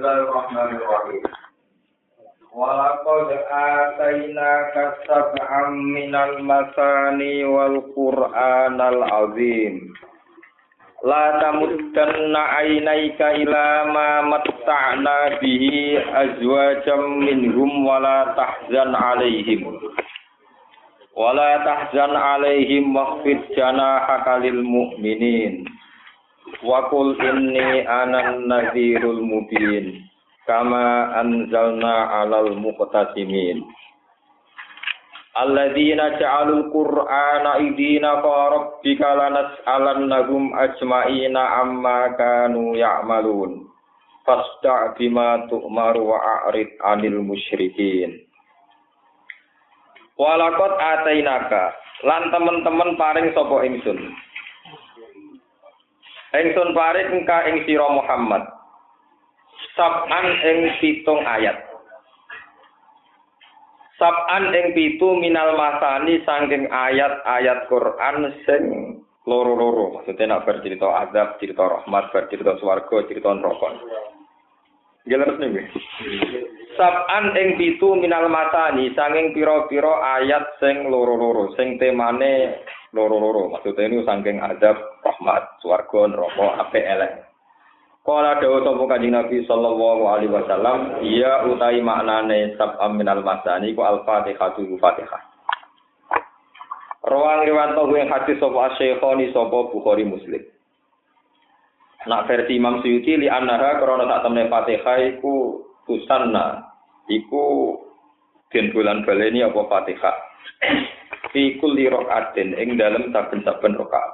Bismillahirrahmanirrahim. Walaqad atainaka sab'am minal masani wal Qur'anal azim. La tamuddanna ainaika ila ma matta'na bihi azwajam minhum wala tahzan alaihim. Wala tahzan alaihim wakhfid janahaka lil mu'minin. Wa qul inni anan nadhirul mubin kama anzalna 'alal muqtasimin. Alladzina ja'alul Qur'ana idina fa rabbika lanas'alannahum ajma'ina amma kanu ya'malun. Fasda' bima tu'maru wa a'rid 'anil musyrikin. Walakot atainaka lan temen-temen paring sapa ingsun Ingsun paring engka ing sira Muhammad. Sab'an ing pitung ayat. Sab'an ing pitu minal masani saking ayat-ayat Quran sing loro-loro. Maksudnya nak bercerita azab, cerita rahmat, bercerita swarga, cerita neraka. Jelas nih. Sab'an ing pitu minal masani saking pira-pira ayat sing loro-loro, sing temane loro-loro. Maksudnya ini saking adab, rahmat, swarga, neraka, ape elek. Kala dawa sapa Kanjeng Nabi sallallahu alaihi wasallam, iya utai maknane sab'am minal masani ku al-Fatihatu Fatihah. Rawang riwanto ing hadis sapa Syekhoni sapa Muslim. Nak versi Imam Suyuti li annaha krana sak temne Fatihah iku tusanna iku den bulan baleni apa Fatihah. Fi kulli rakaatin ing dalem saben-saben rakaat.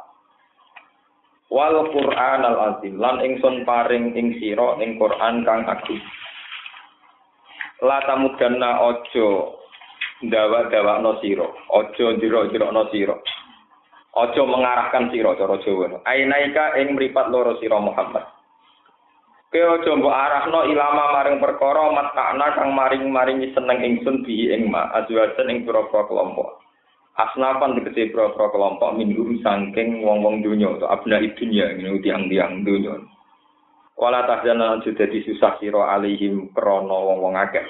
Wal Qur'an al azim lan ingsun paring ing sira ing Qur'an kang agung. La tamudanna ojo dawa-dawa no sira, ojo jiro-jiro no sira. Ojo mengarahkan sira cara Jawa. Ainaika ing mripat loro sira Muhammad. Ke ojo mbok arahno ilama maring perkara matakna kang maring-maringi seneng ingsun bihi ing ma azwajan ing kelompok. Asnafan tegese pro-pro kelompok minhum saking wong-wong dunya atau abna dunya ini tiang-tiang dunya wala tahzana dadi susah sira alihim krana wong-wong akeh.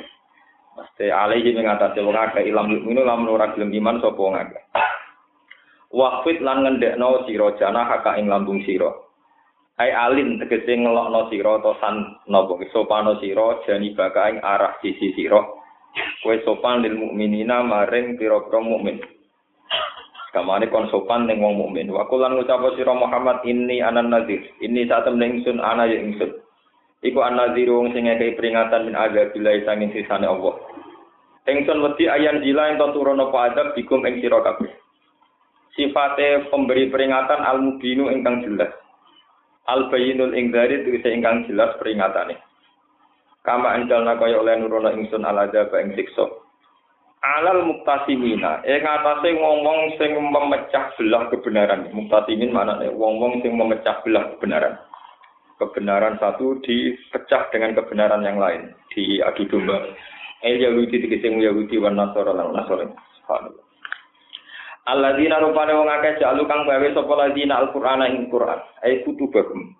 Mesti alihim ing atase wong akeh ilam mukminu lamun ora gelem iman sapa wong akeh. Waqfit lan ngendekno sira jana haka ing lambung sira. Ai alin tegese ngelokno sira to san napa? Sopano sira jani baka ing arah sisi sira. Kowe sopan lil mukminina maring pira-pira mukmin Kamane kon sopan ning wong mukmin. Wa kulan ngucap sira Muhammad ini anan nadir. Ini saat temen ingsun ana ya ingsun. Iku ana nadir wong sing ngekei peringatan min azabillah sanging sisane Allah. Ingsun wedi ayan jila ento turun apa adab bikum ing sira kabeh. Sifate pemberi peringatan al mubinu ingkang jelas. Al bayinul ing dari ingkang jelas peringatane. Kama anjalna kaya oleh nurono ingsun al adab ing siksa. Alal muktasimina ing atase wong-wong sing memecah belah kebenaran. Muktasimin maknane wong-wong sing memecah belah kebenaran. Kebenaran satu dipecah dengan kebenaran yang lain. Di adu domba. El Yahudi tegese Yahudi wan Nasara lan Nasara. Subhanallah. Alladzina rupane wong akeh jalu kang gawe sapa ladina Al-Qur'ana ing Qur'an. Ai kutubahum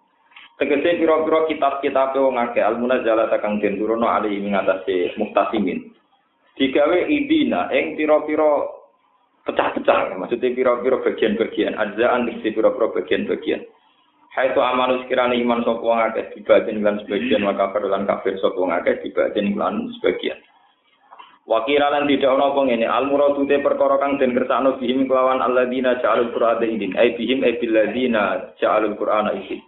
tegese pira-pira kitab-kitab wong akeh. Al-munazzalata kang den turunno ali ing atase muktasimin digawe idina ing pira-pira pecah-pecah maksudnya pira-pira bagian-bagian ajzaan di pira-pira bagian-bagian. Hai tu amanu sekiranya iman sapa wong dibatin lan sebagian wa kafir lan kafir sapa wong akeh dibatin lan sebagian. Wakira lan tidak ono apa ngene al muradu te perkara kang den kersakno bihim kelawan alladzina ja'alul qur'ana idin ai bihim ai billadzina ja'alul qur'ana idin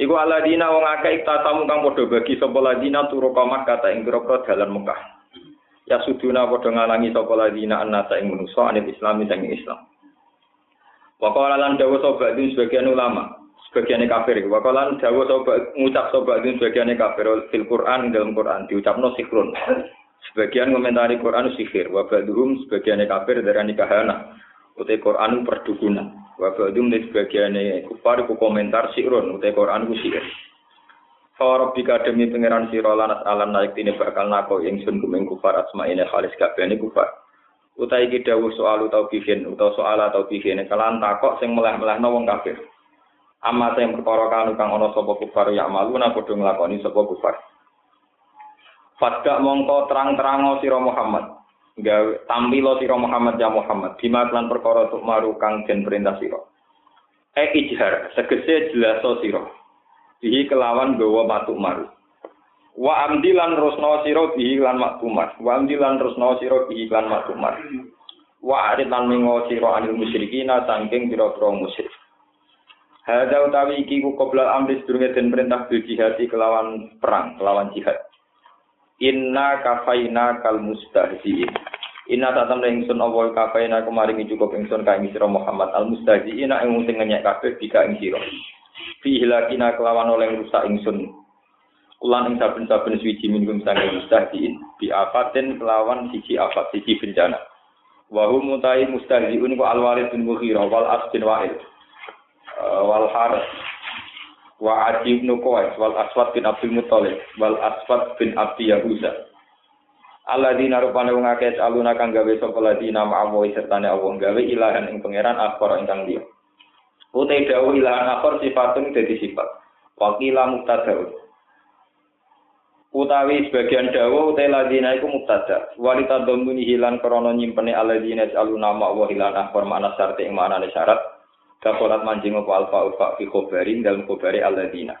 Iku alladzina wong akeh tatamu kang padha bagi sapa ladina turu Makkah ta ing dalan Mekah ya suduna padha ngalangi sapa ladina annasa ing manusa anil islami sang Islam. Wa qala lan dawuh sapa sebagian ulama, sebagian kafir. Wa qala lan dawuh sapa ngucap sapa sebagian kafir fil Quran dalam Quran diucapno sikrun. Sebagian komentari Quran sihir, wa ba'dhum sebagian kafir darani kahana. Utai Quran perdukunan. Wa ba'dhum sebagian kufar ku komentar sikrun, utai Quran ku sihir. Fawarab bika demi pangeran sira lanas alam naik tine bakal nako ingsun kumeng kufar asma ini khalis kabehane kufar. Utai iki dawuh soal utawa bihin utawa soal atau bihin kelan takok sing melah-melahno wong kafir. Amma sing perkara kanu kang ana sapa kufar ya malu na padha nglakoni sapa kufar. Fadda mongko terang-terango sira Muhammad. Gawe tampilo sira Muhammad ya Muhammad bima lan perkara tuk maru kang den perintah sira. E ijhar segese jelaso sira. Bihi kelawan gawa matuk maru. Wa amdi lan rusna sira bihi lan maktumar. Wa amdi lan rusna sira bihi lan maktumar. Wa arid lan mengo sira anil musyrikina saking pira-pira musyrik. Hadza utawi iki ku qabla amri sedurunge den perintah bil jihad kelawan perang, kelawan jihad. Inna kafaina kal mustahziin. Inna tak temen ingsun apa kafaina kemaringi cukup ingsun ka ing sira Muhammad al mustahziin ing sing ngenyek kabeh bika ing sira. Fi hilakina kelawan oleh rusak ingsun. Kulan ing saben-saben suci minggum sange mustahziin. Bi afatin kelawan siji afat siji bencana. Wa hum mutai mustahziun ku al walid bin Mughirah wal as bin Wa'il. Uh, wal Harith wa Adi bin Qais wal Aswad bin Abdul Muthalib wal Aswad bin Abdi Yahuza Alladzina rupane wong akeh aluna kang gawe sapa ladina ma'awu sertane Allah gawe ilahan ing pangeran akhir ingkang liya. Utai dawu ilahan akhir sifatun dadi sifat. Wakila mubtada. Utawi sebagian dawu utai ladina iku mubtada. Walita domuni hilang krana nyimpene alladzina aluna ma'awu ilahan akhir makna syarat ing maknane syarat. Kapolat mancing apa alfa ufa fi khobarin dalam khobari aladina.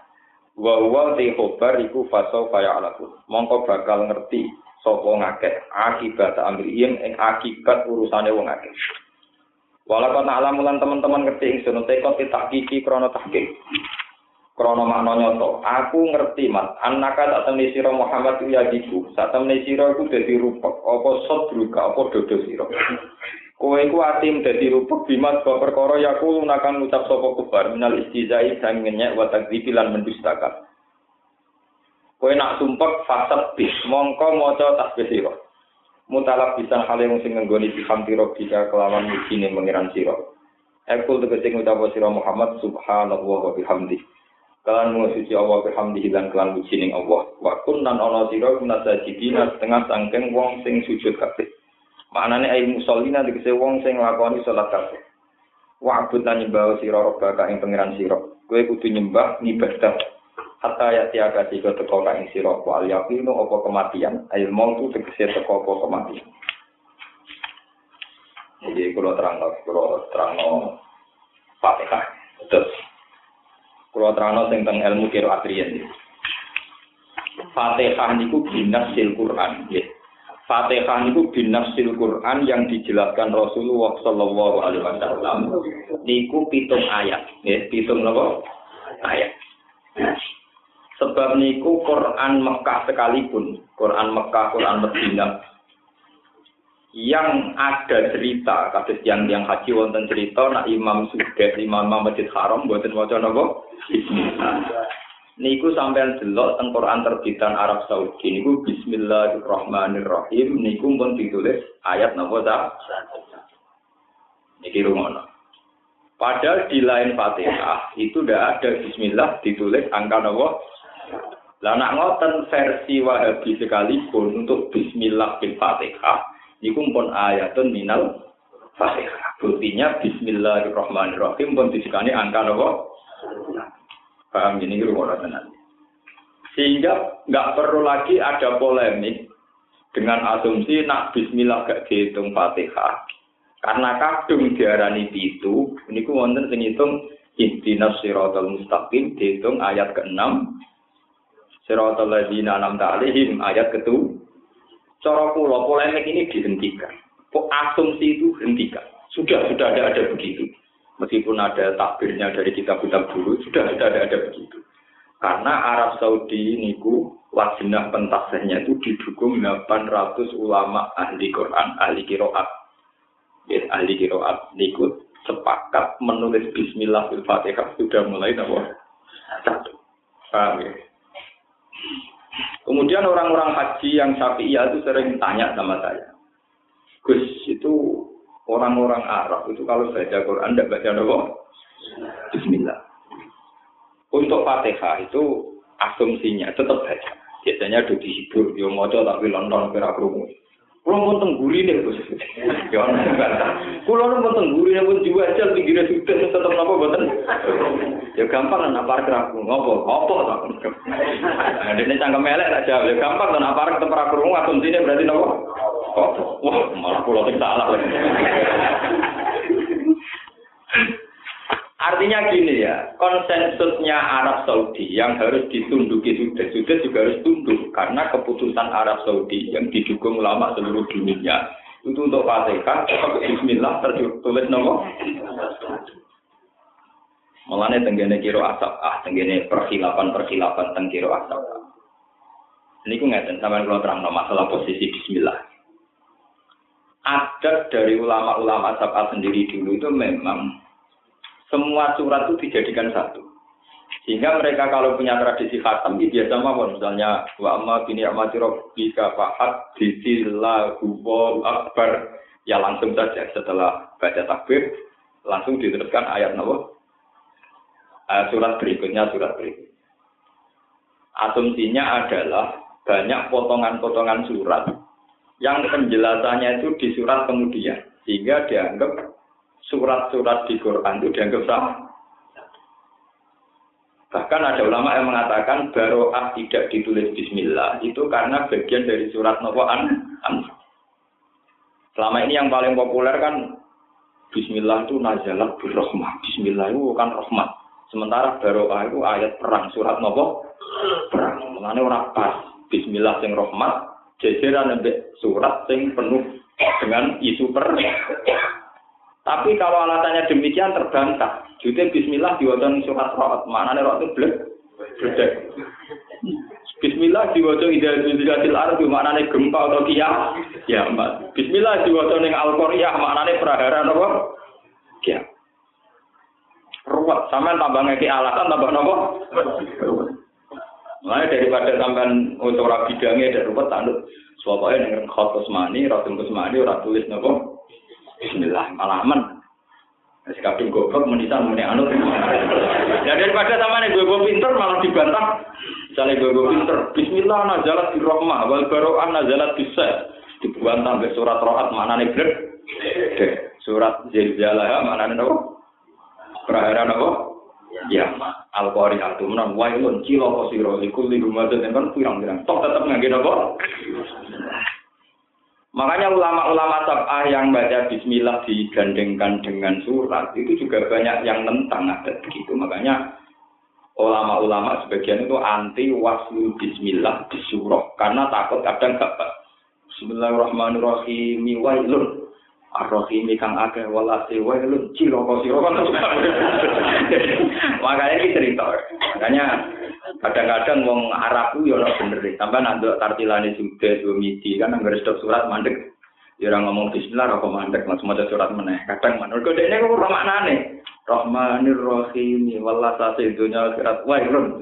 Wa huwa te khobar iku faso kaya alaku. Mongko bakal ngerti sopo ngakeh akibat amrihim ing akibat urusane wong akeh. Walaupun alam lan teman-teman ngerti ingsun tekot kiki krono tahqiq. Krono makna nyoto. Aku ngerti mas, anaka tak temni sira Muhammad ya diku. Sak temni sira iku dadi rupek apa sodruka apa dodo sira. Kowe iku atim dadi rupek bimas bahwa perkara yaku lunakan ngucap sapa kubar minal istizai sang ngenyek wa takdzibi lan mendustakan. Kowe nak sumpek fasad bis mongko maca tasbih sira. Mutalab bisan hale sing nggoni piham tiro bisa kelawan mujine mengiran sira. Ekul tegese ngucap sira Muhammad subhanallah wa bihamdi. Kalan mengusuci Allah bihamdi lan kelan mujining Allah. Wa kunnan ana sira kunasajidina setengah sangkeng wong sing sujud kabeh. Maknane ai musallina dikese wong sing nglakoni salat kabeh. Wa abud nyembah sira robbaka ing pangeran sira. Kowe kudu nyembah ngibadah. Hatta ya tiaga tiga teko ka ing sira wa al yaqinu apa kematian, ail mautu tegese teko apa kematian. Jadi kalau terang kalau terang Fatihah. Terus kalau terang tentang ilmu kiro atrian. Fatihah niku binasil Quran, ya. Fatihah itu binafsil Quran yang dijelaskan Rasulullah Shallallahu Alaihi Wasallam. Niku pitung ayat, ya, pitung apa? Ayat. Sebab niku Quran Mekah sekalipun, Quran Mekah, Quran Medina, yang ada cerita, kasus yang yang haji wonten cerita, nak Imam Sudah, Imam Masjid Haram, buatin wajah nopo, niku sampean delok teng Quran terbitan Arab Saudi. Niku bismillahirrahmanirrahim. Niku pun ditulis ayat napa ta niki rumono. Padahal di lain Fatihah itu ndak ada bismillah ditulis angka napa lah nak ngoten versi Wahabi sekalipun untuk bismillah bil Fatihah niku pun ayatun minal Fatihah buktinya bismillahirrahmanirrahim pun disikani angka napa Paham ini rumah tenan. Sehingga nggak perlu lagi ada polemik dengan asumsi nak Bismillah gak dihitung Fatihah. Karena kadung diarani itu, ini ku wonten sing hitung Ihdinas siratal mustaqim dihitung ayat ke-6 Siratal ladzina an'amta alaihim ayat ke-7 Cara kula polemik ini dihentikan. Asumsi itu hentikan. Sudah sudah ada ada begitu. Meskipun ada takbirnya dari kitab-kitab dulu, sudah sudah ada, ada begitu. Karena Arab Saudi niku wajibnya pentasnya itu didukung 800 ulama ahli Quran, ahli kiroat. Ya, ahli kiroat niku sepakat menulis Bismillah Fatihah sudah mulai nomor satu. Ya? Kemudian orang-orang haji yang Syafi'iyah itu sering tanya sama saya. Gus, itu orang-orang Arab itu kalau baca Quran tidak baca apa? Bismillah. Untuk Fatihah itu asumsinya tetap baca. Biasanya ada dihibur, yo mojo tapi lonton kira. Kulo pun tengguri nih bos. Ya. Kulo pun tengguri nih pun jiwa aja pinggirnya sudah tetap apa boten. Ya gampang lah napar keraku ngopo ngopo tak. Nah, ini cangkem melek jawab. Ya gampang lah napar ketemu keraku asum sini berarti nopo. Wah malah kulo sing salah lagi. Artinya gini ya, konsensusnya Arab Saudi yang harus ditunduki sudah sudah juga harus tunduk karena keputusan Arab Saudi yang didukung ulama seluruh dunia itu untuk Fatihah, Bismillah tertulis nomor. Mulane tenggene kiro asap ah tenggene persilapan persilapan teng kiro asap. Ini ku ngeten kula terang masalah posisi Bismillah. Adat dari ulama-ulama sabah sendiri dulu itu memang semua surat itu dijadikan satu. Sehingga mereka kalau punya tradisi khatam, ya biasa mawon. Misalnya, wa amma bini amati fahad bisillahu akbar. Ya langsung saja setelah baca takbir, langsung diteruskan ayat nawa. Ayat surat berikutnya, surat berikutnya. Asumsinya adalah banyak potongan-potongan surat yang penjelasannya itu di surat kemudian. Sehingga dianggap surat-surat di Quran itu dianggap sama. Bahkan ada ulama yang mengatakan baroah tidak ditulis Bismillah itu karena bagian dari surat Nawaan. Selama ini yang paling populer kan Bismillah itu nazalat birrohmah. Bismillah itu bukan rahmat. Sementara baroah itu ayat perang surat Nawa perang. Mengenai orang pas Bismillah sing rahmat, jajaran surat sing penuh dengan isu perang. Tapi kalau alasannya demikian terbantah. Jadi Bismillah diwajah surat rohat. Mana nih itu blek? Bledek. Bismillah diwajah ida zilzatil ardi mana nih gempa atau kia? Ya, mbak. Bismillah diwajah ning al quriyah mana nih prahara apa? Kia. Ruwet, sama tambah ngeki alasan tambah nopo? Mulai daripada sampean untuk rapi bidangnya dan ruwet tanduk. Soalnya dengan khot kusmani, ratul kusmani, ora tulis nopo? Bismillah, malah aman. Masih kadung goblok menisan meni anut. Ya daripada nih gue pinter malah dibantah. Misalnya gue pinter, Bismillah nazalat di rohmah, wal baro'an nazalat di Dibuat sampai surat rohat nih blek? Surat zilzalah nih nopo? Prahara nopo? Ya, al-qari atuman wailun cilo kosiro ikul li gumadun kan pirang-pirang. Tok tetap ngangge nopo? Makanya ulama-ulama sab'ah yang baca bismillah digandengkan dengan surat itu juga banyak yang tentang ada begitu. Makanya ulama-ulama sebagian itu anti waslu bismillah di surah karena takut kadang gak Bismillahirrahmanirrahim wailun Ar-Rahimi kang akeh walase wailun cilaka sira Makanya ini cerita. Makanya kadang-kadang wong Arab ku yo ora bener. Tambah nanduk tartilane sudah dua midi kan anggere stok surat mandek. Ya ora ngomong bismillah ora mandek langsung maca surat meneh. Kadang manut kok dekne kok ora maknane. Rahmanir Rahim walase dunya akhirat wailun.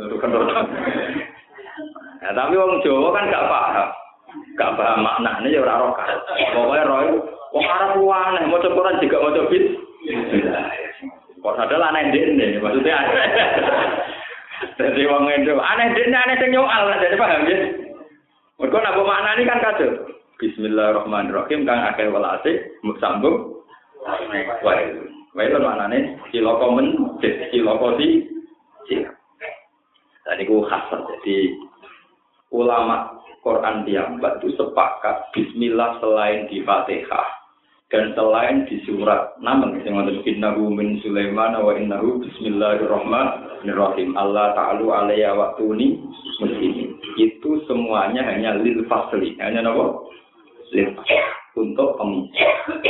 Nah, tapi wong Jawa kan gak paham. Gak paham maknanya ya ora roh. Pokoke roh wong Arab ku aneh maca Quran juga maca bis. Kok ada aneh dene maksudnya. Jadi wong itu aneh dene aneh sing nyual jadi paham ya. Mergo nak maknani kan kacau. Bismillahirrahmanirrahim kang akeh welase sambung. Wae. Wae lho maknane cilaka men cilaka. Tadi ku khas jadi ulama Quran diambat itu sepakat Bismillah selain di Fatihah dan selain di surat namun yang ada innahu min Sulaiman wa innahu Bismillahirrahmanirrahim. Allah ta'alu alaiya waktuni muslimin. Itu semuanya hanya lil fasli. Hanya apa? lil untuk pemisah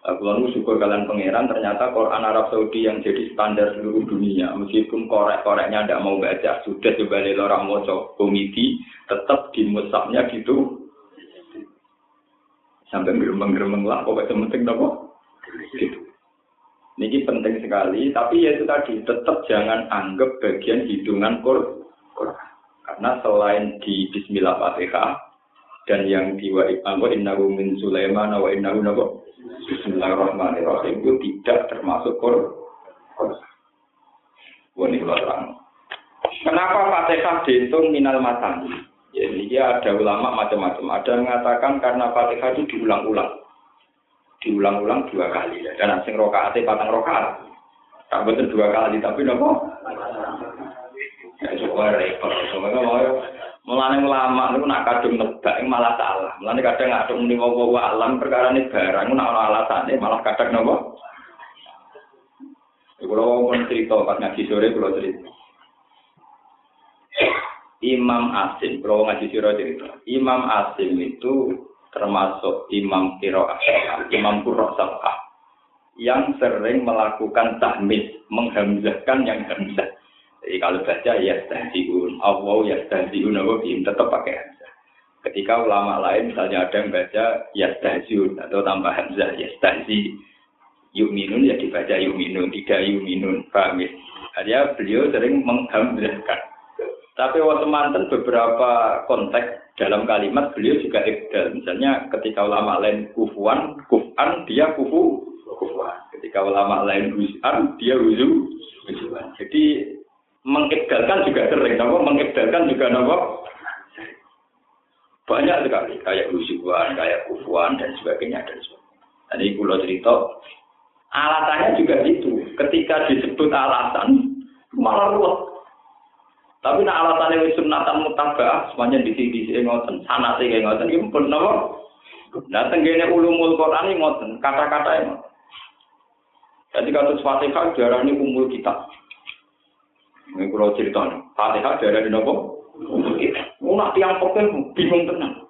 Kalau syukur kalian pangeran, ternyata Quran Arab Saudi yang jadi standar seluruh dunia, meskipun korek-koreknya tidak mau baca, sudah coba orang moco komiti, tetap di musabnya gitu. Sampai geremeng-geremeng lah, pokoknya penting nopo. Gitu. Ini penting sekali, tapi ya itu tadi, tetap jangan anggap bagian hitungan Quran. Karena selain di Bismillah Fatihah, dan yang di wa innahu min Sulaiman wa innahu nopo Bismillahirrahmanirrahim itu tidak termasuk Quran. Terang. Kenapa Fatihah dihitung minal matan? Jadi ya ada ulama macam-macam. Ada yang mengatakan karena Fatihah itu diulang-ulang. Diulang-ulang dua kali. Dan sing rokaatnya patang rokaat. Tak betul dua kali, tapi nopo. Ya, coba repot. Coba mau Mulane ulama niku nak kadung nebak malah salah. Mulane kadang ngadung muni wa alam perkara ini barang nak ana alasane malah kadang napa? Kulo pun cerita pas ngaji sore kulo cerita. Imam Asim, kalau ngaji sore cerita. Imam Asim itu termasuk Imam Kiro Imam Kuro yang sering melakukan tahmis, menghamzahkan yang hamzah. Jadi kalau baca ya stasiun, Allah ya apa bim tetap pakai hamzah. Ketika ulama lain misalnya ada yang baca ya stasiun atau tambah hamzah ya stasi, yuminun ya dibaca yuminun, tidak yuminun, paham ya? Artinya beliau sering menghamzahkan. Tapi waktu mantan beberapa konteks dalam kalimat beliau juga ibdal. Misalnya ketika ulama lain kufuan, kufan, dia kufu, kufuan. Ketika ulama lain huzan, dia huzu, huzuan. Jadi mengibdalkan juga sering, nopo mengibdalkan juga nopo banyak sekali kayak usuan, kayak kufuan dan sebagainya dan sebagainya. Tadi pulau cerita alasannya juga itu. Ketika disebut alasan malah ruwet. Tapi nak alasannya wis sunatan mutabah, semuanya di sini di sini ngoten, sana sih kayak ngoten, ini pun nopo. Nah, tenggine ulumul Quran ini ngoten, kata-kata ini. Jadi kalau Fatihah ini umul kitab. Ini kalau cerita nih, Fatihah dari nopo. Umul kita. Nak tiang pokoknya bingung tenang.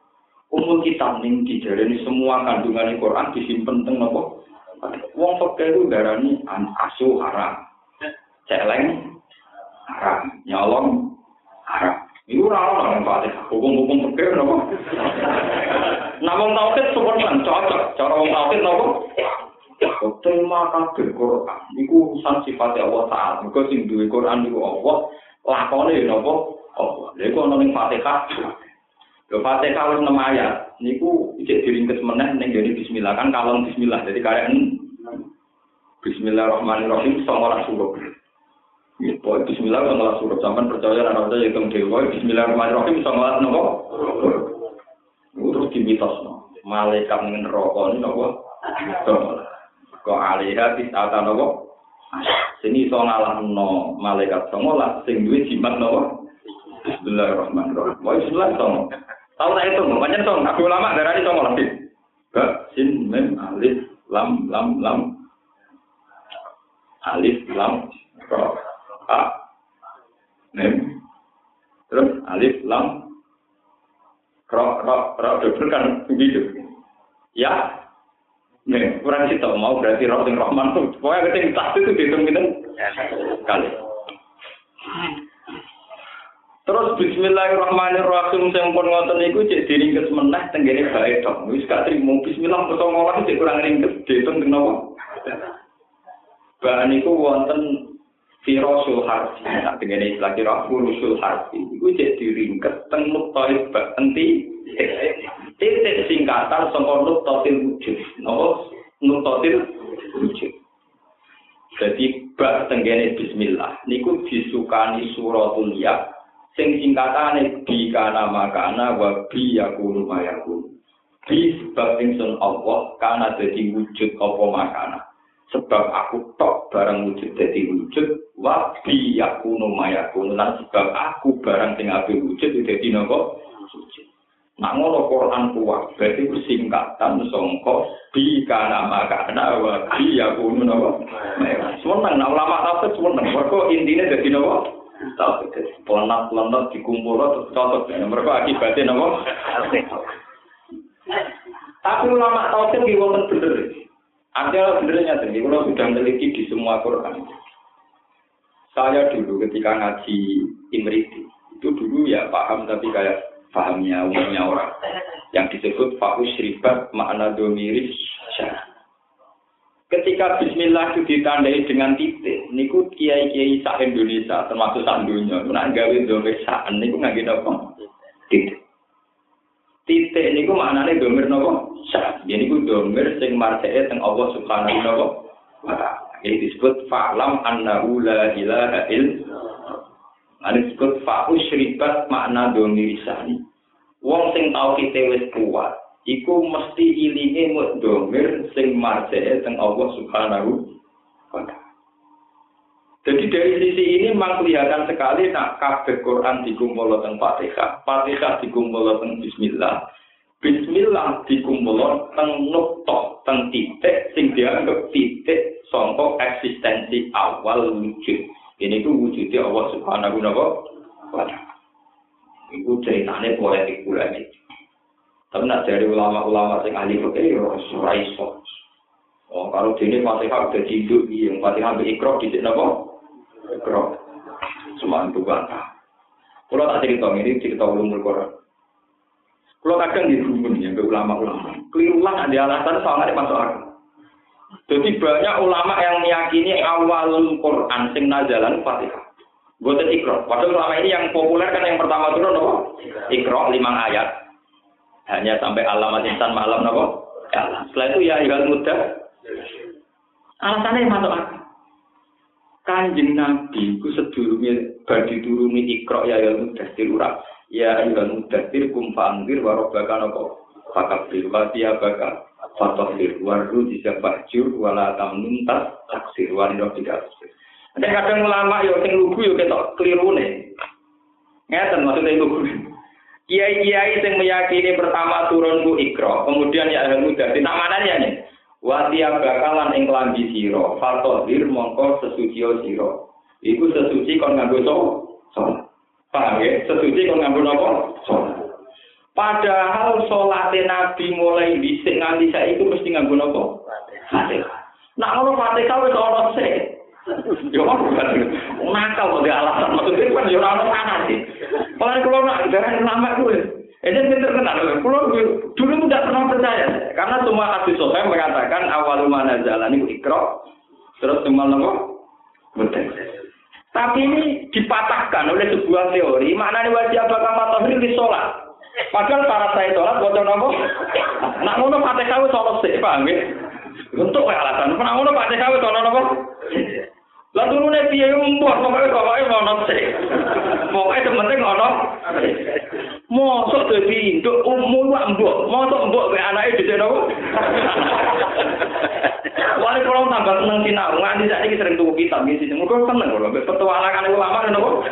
Umul kita nih di ini semua kandungan Quran disimpan teng nopo. Wong pokoknya itu darani asu haram, celeng haram, nyolong haram. Itu orang yang Fatihah. Hukum-hukum pokoknya nopo. Namun tauhid seperti cocok. Cara wong tauhid nopo. Tema kabeh Quran niku urusan sifat Allah Taala. Mergo sing duwe Quran niku Allah, lakone ya napa? Allah. Iku ana ning Fatihah. Lho Fatihah wis 6 ayat. Niku cek diringkes meneh ning ngene bismillah kan kalon bismillah. Jadi karek Bismillahirrahmanirrahim sama surat. Ya, Bismillah sama surat. Sampai percaya anak percaya hitung dewa. Bismillahirrahmanirrahim sama nopo. Terus dimitos no. Malaikat ngerokok ini nopo. Kok alihah tisata nopo? Sini so no malaikat songolas sing duwe jimat nopo? Bismillahirrahmanirrahim. Wa bismillah songo. Tahu tak itu, macam song. Aku ulama darah songo lebih. Ba, sin, mem, alif, lam, lam, lam. Alif, lam, ro, a, mem. Terus alif, lam, ro, ro, ro, double kan begitu. Ya, Nih, kurang sih tau mau berarti roh sing Rahman tuh. Pokoknya keting tas itu dihitung kita kali. Terus Bismillahirrahmanirrahim sing pun ngoten niku cek diringkes meneh tenggene bae tok. Wis gak trimo Bismillah kok ngolah cek kurang ringkes dihitung teng napa? Bahan niku wonten Firosul harfi, nah dengan istilah kira furusul harfi, itu cek diringkes teng nuktois bak enti titik singkatan sangka nuktotil wujud. Napa nuktotil wujud. Jadi bak tenggene bismillah niku disukani suratul ya sing singkatane bi kana makana wa bi yakunu mayakun. Bi sebab Allah kana dadi wujud apa makana. Sebab aku tok barang wujud dadi wujud wa bi yakunu mayakun lan sebab aku barang sing ape wujud dadi napa wujud. Nak ngono Quran kuat, berarti ku singkatan songko bi kana maka kana wa bi yakunu napa seneng nak ulama tafsir seneng. Mergo intine dadi napa tafsir pelanat-pelanat dikumpul terus cocok. Mergo akibatnya napa tapi ulama tafsir ki wonten bener Artinya sebenarnya tadi, kalau sudah meneliti di semua Quran. Saya dulu ketika ngaji Imriti, itu dulu ya paham tapi kayak pahamnya umumnya orang. Yang disebut Fakus Ribat makna domiris Ketika Bismillah itu ditandai dengan titik, niku kiai-kiai sak Indonesia, termasuk sak dunia, nak gawe domir niku nggak apa? Titik. Titik niku maknanya domir nopo? syah. Jadi ku domir sing marja'e teng Allah Subhanahu wa taala. Ini disebut fa'lam annahu la ilaha illallah. Ini disebut fa'u syribat makna domir sani. tauhid wis kuat, iku mesti ilinge mudhamir sing marjane teng Allah Subhanahu wa taala. Jadi dari sisi ini memang kelihatan sekali nak kabeh Quran dikumpul teng Fatihah, Fatihah dikumpul teng Bismillah, Bismillah dikumpul teng nukta, teng titik sing dianggap titik songkok eksistensi awal wujud. Ini ku wujudnya Allah Subhanahu wa taala. Iku ceritanya pula nih. Tapi nak dari ulama-ulama sing ahli fikih ya ora. Oh, kalau dene Fatihah udah hidup, yang Fatihah ikrar di sini apa? Ikrar. Semantu bantah. Kalau tak cerita ini cerita ulumul Quran. Kalau kadang di rumun ya ke ulama-ulama. Keliru lah ada alasan soalnya masuk akal. Jadi banyak ulama yang meyakini awal Quran sing nazalan Fatihah. Buatan ikro. Padahal selama ini yang populer kan yang pertama turun apa? Ikro lima ayat. Hanya sampai alamat insan malam apa? Ya, setelah itu ya ikan muda. Alasannya masuk akal. Kanjeng Nabi ku sedurunge badi turuni ikro ya ya mudastir ora. Ya ikan mudastir kum fa'anzir wa rabbaka napa? Fakabir wa tiyabaka fatahir waru bisa bajur wala tamnun tas taksir wa tidak ada kadang ulama yo sing lugu yo ketok klirune. Ngeten maksudnya lugu. Kiai-kiai sing meyakini pertama turun ku ikro, kemudian ya ahli muda. Di mananya nih. Watia bakalan ing klambi sira, fatohir mongko sesuci sira. Iku sesuci kon nganggo so. Salat. Paham ya? Sesuci kon nganggo napa? Salat. Padahal sholat Nabi mulai bisik nganti saya itu mesti nganggo napa? Fatihah. Nah, kalau Fatihah wis ana sik. Yo nakal kok alasan maksudnya kan yo ora ono sih. Mulane kula nak darah lama kuwi. Ini pinter kenal. Kulo dulu tidak pernah percaya karena semua hadis sahih mengatakan awal mana jalan itu ikro terus semua nopo. Tapi ini dipatahkan oleh sebuah teori. Mana nih wajib apakah matahari di sholat? Padahal para saya sholat bocor nopo. Nak ngono fatihah wis sih, paham ya? Untuk alasan. Pernah ngono fatihah wis nopo. Lah turune piye umbuh pokoke pokoke ono sik. Pokoke sementing ono. Mosok dadi induk umum wae mbok. Mosok mbok mek anake dhisik nopo? Wali kalau tambah seneng sinau, nganti saat ini sering tuku kitab sini. Mungkin seneng kalau petualangan ulama nopo.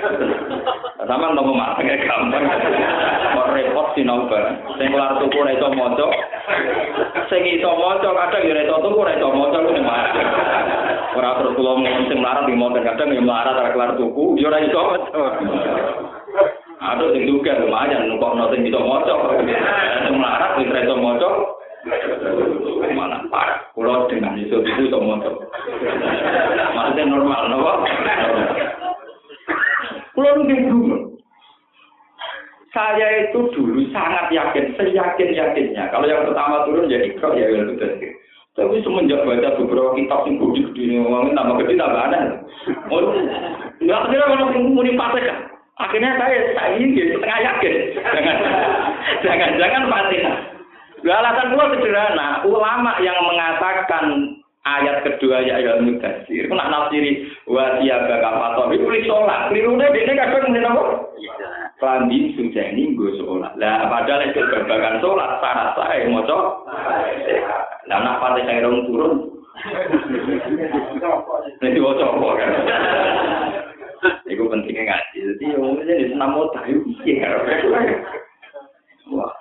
Sama nopo kayak gampang. Kok repot sinau bareng. Sing kelar tuku ora iso maca. Sing iso maca kadang ya ora iso tuku ora iso maca ku Ora terus kula ngomong sing melarat di motor kadang ya melarat ora kelar tuku, ya ora iso. Aduh sing juga lumayan kok sing iso maca. Sing melarat wis iso maca. Mana parah. Kulo dengan iso itu iso maca. Maksudnya normal napa? Kulo nggih saya itu dulu sangat yakin, seyakin yakinnya. Kalau yang pertama turun jadi ikro ya itu tadi. Tapi semenjak baca beberapa kitab yang gede gede ini ngomongin nama gede tambah aneh. Oh, nggak kira kalau muni kan. Akhirnya saya saya ini setengah yakin. Jangan jangan jangan fatihah. Alasan gua sederhana, ulama yang mengatakan ayat kedua ya ayat mudasir, itu nak nafsiri wa siyaga kafator, itu sholat. Kelirunya dia kadang ngomongin apa? Klambi sujani gue sholat. Lah padahal itu babakan sholat, syarat saya mau Lah nak pada saya dong turun. Nanti mau coba kan. Itu pentingnya ngaji. Jadi umumnya di senam mau tahu iya. Wah.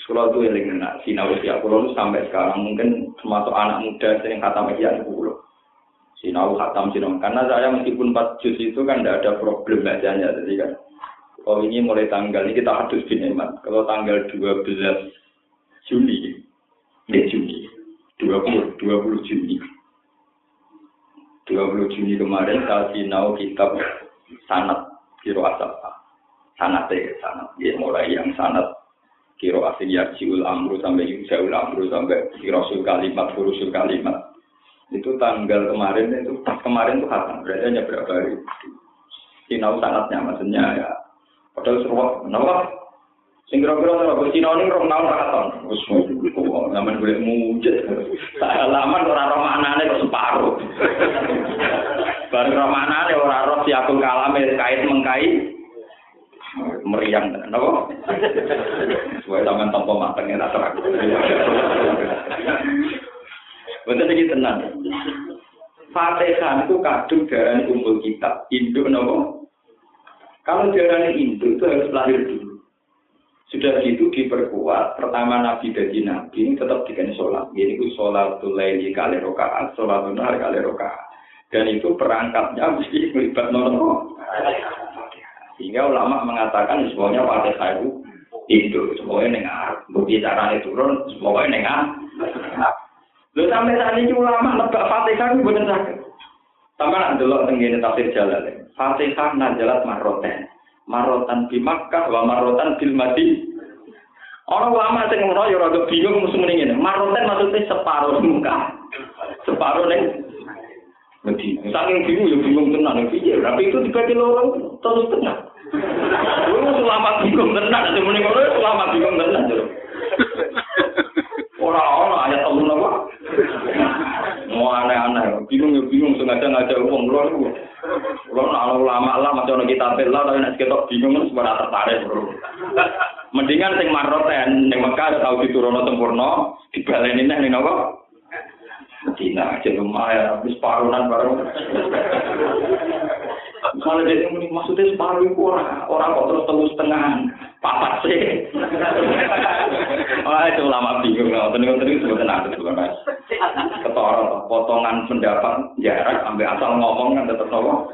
Sekolah itu yang kena sinau usia pulau sampai sekarang mungkin termasuk anak muda yang kata media pulau. Sinau khatam sinau karena saya meskipun empat juz itu kan tidak ada problem bacanya jadi kan. Oh ini mulai tanggal ini kita hadus bin Kalau tanggal 12 Juni, eh Juni, 20, 20 Juni. 20 Juni kemarin saya sinau kitab sanat kiro asap sanat ya sanat ya mulai yang sanat kiro asing yarjiul amru sampai yusaul amru sampai kirosul kalimat furusul kalimat itu tanggal kemarin itu pas kemarin itu hatam. Berarti hanya berapa hari? Sinau sanatnya maksudnya ya. Padahal seruak, kenapa? Sing kira-kira ora kok Cina ini rong zaman boleh mujud. Salaman ora roh maknane kok separuh. Bareng roh maknane ora roh siapun kalame kait mengkai meriang napa? sampean tanpa mateng ya terang. Betul iki tenang. Fatihah itu kadung darah kumpul kitab. Induk nopo? Kalau darah induk itu harus lahir dulu. Sudah gitu diperkuat. Pertama Nabi dari Nabi tetap dikasih sholat. Ini itu sholat laili kali rokaat, sholat benar kali rokaat. Dan itu perangkatnya mesti melibat nopo. Sehingga ulama mengatakan semuanya Fatihah itu itu semuanya dengar. Bukti caranya turun, semuanya dengar. Lho sampai saat ini ulama lebak Fatihah itu benar sakit. Sama nak dulu tenggine tafsir jalan. Fatihah najalat maroten. Marotan di Makkah wa marotan bil Madi. Orang ulama sing ngono ya rada bingung mesti muni ngene. Maroten maksudnya separuh muka. Separuh ning Medina. Saking bingung ya bingung tenan piye. Tapi itu dibagi loro terus tengah. Lu ulama bingung tenan, muni ngono ulama bingung tenan. Orang-orang ayat Allah apa? Mau aneh-aneh, bingung ya bingung sengaja ngajak uang luar Kalau nak ulama lah macam orang kita bela tapi nak kita bingung sebenarnya tertarik. Mendingan sing maroten yang Mekah tahu diturunno sempurna, dibaleni neh ning apa? Medina aja lumayan, habis parunan baru. Kalau dia maksudnya separuh itu orang, orang kok terus terus setengah, papat sih. Wah itu lama bingung, nggak tenang tenang sebetulnya ada juga mas. Ketoro, potongan pendapat jarak, ambil asal ngomong kan tetap nopo.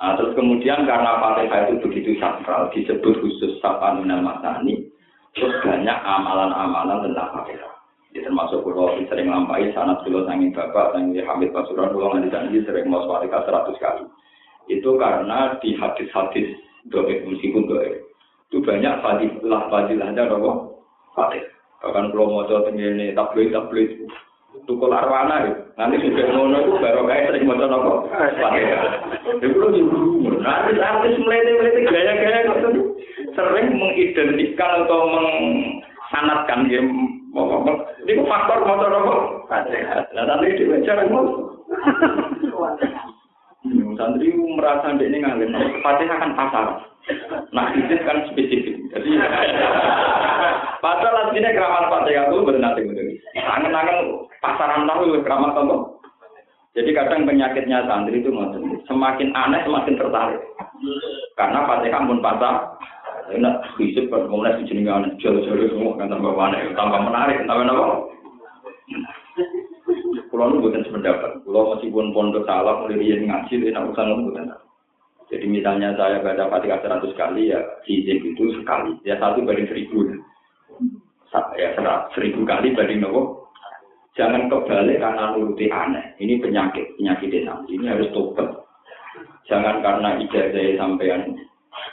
Nah, terus kemudian karena Fatihah itu begitu sakral, disebut khusus Sapa Minal Masani, terus banyak amalan-amalan tentang Fatihah. Ya, termasuk pulau sering lampai sanat pulau sangi bapak sangi Hamid Pasuruan pulau nanti sering mau swalika seratus kali. Itu karena di hadis-hadis doa meskipun doa itu banyak fadilah fadilahnya doa fatih. Bahkan pulau mau coba tinggi tabloid tabloid tukul arwana ya. Nanti sudah ngono itu baru kayak sering mau coba fatih. Itu lo nanti artis melete melete gaya-gaya sering mengidentikan atau mengsanatkan dia ini faktor motor apa? Nah, tapi di cara mau. Santri merasa ini ngalim, Fatihah kan pasar. Nah, itu kan spesifik. Jadi, padahal aslinya keramat Fatihah itu benar benar. Tangan-tangan pasaran tahu keramat apa? Jadi kadang penyakitnya santri itu semakin aneh semakin tertarik. Karena Fatihah pun pasar, enak fisik kan kemudian di sini kan jauh-jauh semua kan tambah mana tambah menarik tambah apa Pulau nu bukan sependapat. Pulau meskipun pondok salah mulai dia ngaji, dia nak urusan nu bukan. Jadi misalnya saya baca fatihah seratus kali ya izin itu sekali. Ya satu banding seribu. Ya seribu kali banding nopo. Jangan kebalik karena nuruti aneh. Ini penyakit, penyakit desa. Ini harus tobat. Jangan karena ijazah sampean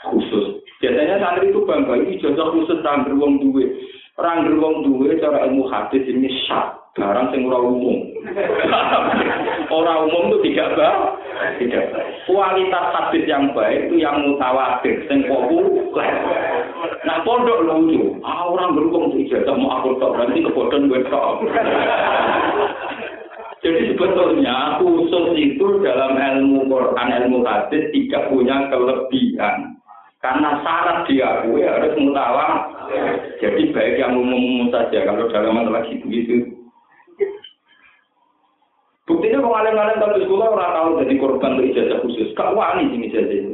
khusus. Biasanya santri itu bangga, ini ijazah khusus orang beruang duwe. Orang beruang duwe cara ilmu hadis ini syak, barang sing ora umum. orang umum itu tidak baik. Tidak. Kualitas hadis yang baik itu yang mutawatir, sing populer. Nah, pondok lucu. Ah, orang beruang ijazah mau aku tok, berarti kebodohan gue tok. Jadi sebetulnya khusus itu dalam ilmu Quran, ilmu hadis tidak punya kelebihan. Karena syarat diakui harus mutawa. Jadi baik yang umum-umum saja. Kalau dalam masalah gitu gitu. Buktinya kalau ngalim-ngalim tapi sekolah orang tahu jadi korban untuk ijazah khusus. Kak wani sih ijazah itu.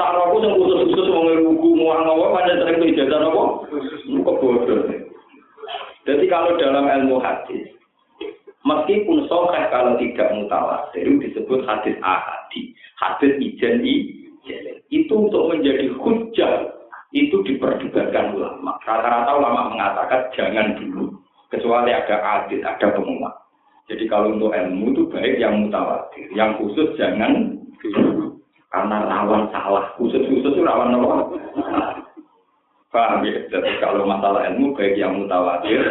aku yang khusus-khusus mau ngerugu mau ngawa pada sering untuk ijazah apa? Bodoh. Jadi kalau dalam ilmu hadis, meskipun sokat kalau tidak mutawatir disebut hadis ahadi, hadis ijen itu untuk menjadi hujah itu diperdebatkan ulama. Rata-rata ulama mengatakan jangan dulu kecuali ada adil, ada pengumuman. Jadi kalau untuk ilmu itu baik yang mutawatir, yang khusus jangan karena rawan salah. Khusus-khusus itu rawan apa? Paham ya? Jadi kalau masalah ilmu baik yang mutawatir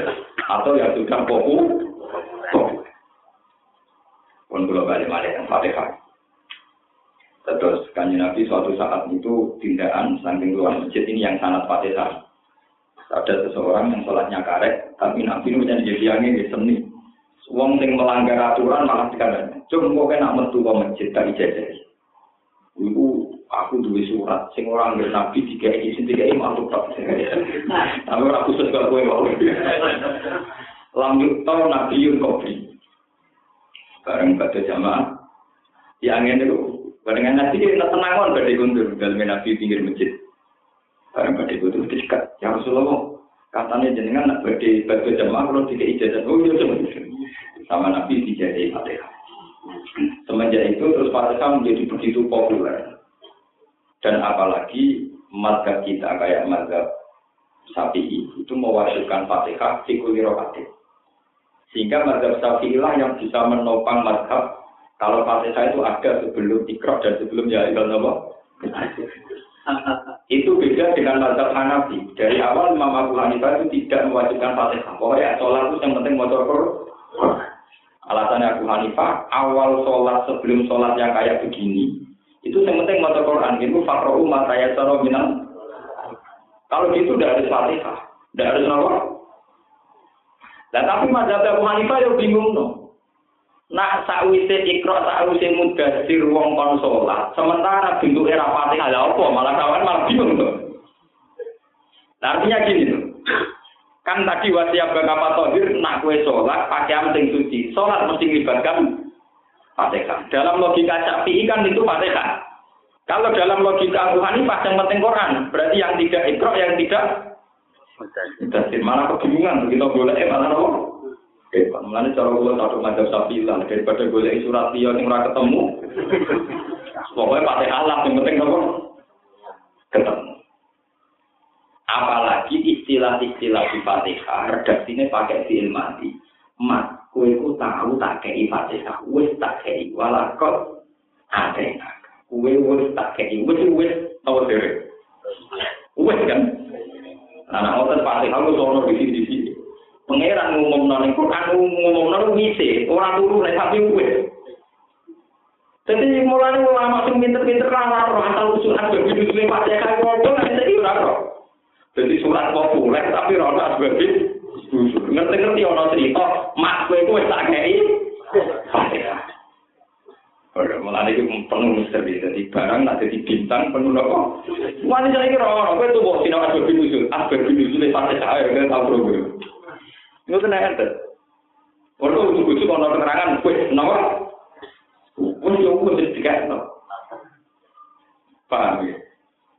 atau yang sudah populer. Pun kalau balik-balik yang fatihah. Terus kanji Nabi suatu saat itu tindakan samping luar masjid ini yang sangat fatihah. Ada seseorang yang sholatnya karet, tapi Nabi menjadi jadi angin di seni. Wong sing melanggar aturan malah dikatakan, cuma kok kena metu ke masjid tak ijazah. Ibu aku duwe surat sing ora nggih nabi iki sing iki mantuk tok. Tapi ora khusus kok kowe wae. Lam yukta nabiyun kopi. Bareng pada jamaah. Yang ini itu, bareng nabi kita tenangan pada kundur. Dalam nabi pinggir masjid. Bareng pada kundur dekat. Ya Rasulullah, katanya jenengan nak pada pada jamaah kalau tiga ijazah. Oh iya, sama nabi dijadiin fatihah. Semenjak itu terus Fatihah menjadi begitu populer. Dan apalagi mazhab kita kayak mazhab sapi itu mewajibkan Fatihah di kulirokatif. Sehingga mazhab Syafi'i lah yang bisa menopang mazhab kalau Fatihah itu ada sebelum ikrok dan sebelum ya Allah itu beda dengan mazhab Hanafi. Dari awal Imam Abu Hanifah itu tidak mewajibkan Fatihah. Pokoknya sholat itu yang penting motor Alasannya Abu Hanifah, awal sholat sebelum sholat yang kayak begini, itu yang penting mata Quran. Itu fakrohu mata ya minal. Kalau gitu udah ada fatihah, udah ada apa? Nah tapi mazhab Abu Hanifah ya bingung no. Nah sakwise ikro sakwise mudasir wong kon sholat, sementara bentuk era fatihah ya apa? Malah kawan malah bingung tuh. Nah, artinya gini. Kan tadi wasiat bakapa tohir, nak kue sholat, pakaian penting suci. Sholat mesti melibatkan fatihah. Dalam logika syafi'i kan itu fatihah. Kalau dalam logika Hanifah yang penting Quran, berarti yang tidak ikro, yang tidak Mudasir. Malah kebingungan, begitu boleh, eh, malah apa? Oke, Mulanya cara satu macam sapi lah, daripada boleh surat dia yang ora ketemu. Pokoknya fatihah lah, yang penting apa? Ketemu. Apalagi istilah-istilah di Fatihah, redaksinya pakai fi'il mati. Mat, kue ku tahu tak kei Fatihah, wes tak kei walakot ada Kue wes tak kei, wes wes tahu deh. Wes kan? Nah, ngotot Fatihah lu sono di sini di sini. Pangeran ngomong nang Quran ngomong nang ngisi, orang turu nek sapi wes. Jadi mulai ulama sing pinter-pinter lah roh asal usul asbab hidup Fatihah ngono nek iki ora roh. Jadi surat populer tapi rona sebagai ngerti-ngerti ono cerita mak kowe kowe tak kei Ora mulane iki penuh misteri dadi barang nak dadi bintang penuh apa? Wani jane iki ora kowe tuh mbok sinau asbab nusul, asbab nusul e pate saya kan tau bro. Yo tenan ente. Ora kudu ono keterangan kowe napa? Wong yo kudu dikasih. Paham ya?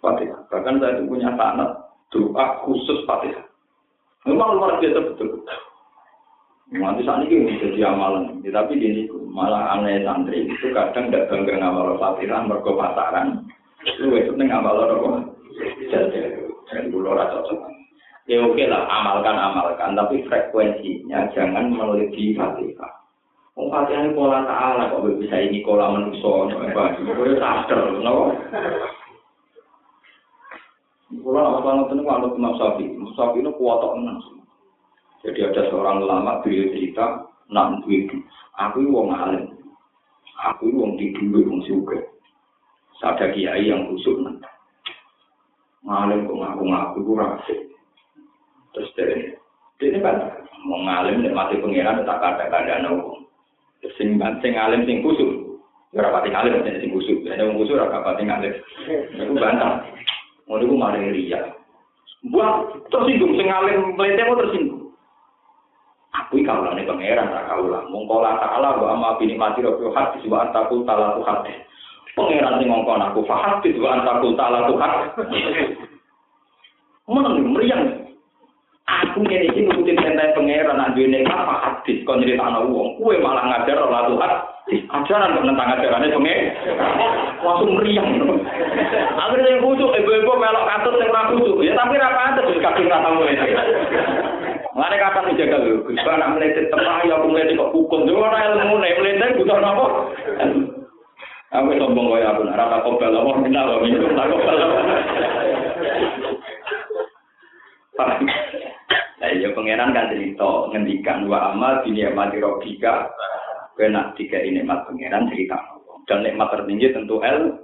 Fatihah. Bahkan saya itu punya sanat doa khusus Fatihah. Memang luar biasa betul. Nanti saat ini jadi amalan, ya, tapi ini malah aneh santri itu kadang tidak bangga ngamal fatihah mergo pasaran. Itu itu ngamal apa? Jadi, dan dulu rasa cocok. Ya oke lah, amalkan amalkan, tapi frekuensinya jangan melebihi fatihah. Oh, fatihah ini pola ta'ala, kok bisa ini pola manusia, apa? Itu sadar, kenapa? Kalau nak masalah itu kalau Imam Sapi, Imam Sapi itu kuat tenang. Jadi ada seorang ulama beliau cerita, nak itu, aku wong alim, aku wong di dulu wong suka. Ada kiai yang khusus nanti. Ngalim kok ngaku-ngaku kurang asik. Terus dari ini kan mau ngalim dan mati pengiran tak ada keadaan wong. Sing sing ngalim sing khusus. Ora pati ngalim sing khusus. Ada wong khusus ora pati ngalim. Aku bantah. Ngono iku mari riya. Buat tersinggung sing alim mlete tersinggung. Aku iki kawulane pangeran tak kawula. Mung kala ta'ala wa amma bi nikmati rabbil hadis wa antakul talatu hadis. Pangeran sing ngongkon aku fahadis wa antakul talatu hadis. Mana meriang Aku ngene iki nurutin perintah pangeran nak duwe nikmat apa hadis kon nyritakno wong. Kuwe malah ngajar ora Tuhan. Ajaran kok nentang ajarane pengen. Langsung meriang. Akhirnya yang khusyuk, ibu-ibu melok katut yang ora khusyuk. Ya tapi ra pantes wis kadung ra ini. Ngene kata menjaga lho, Gus nak meletet tengah ya aku meletet kok hukum. Yo ora ilmu nek meletet butuh napa? Aku sombong kaya aku ora tak kobal apa minta apa minum tak kobal. Nah, ya pangeran kan cerita ngendikan wa amal dunia mati robika kena tiga ini nikmat pangeran cerita dan nikmat tertinggi tentu el.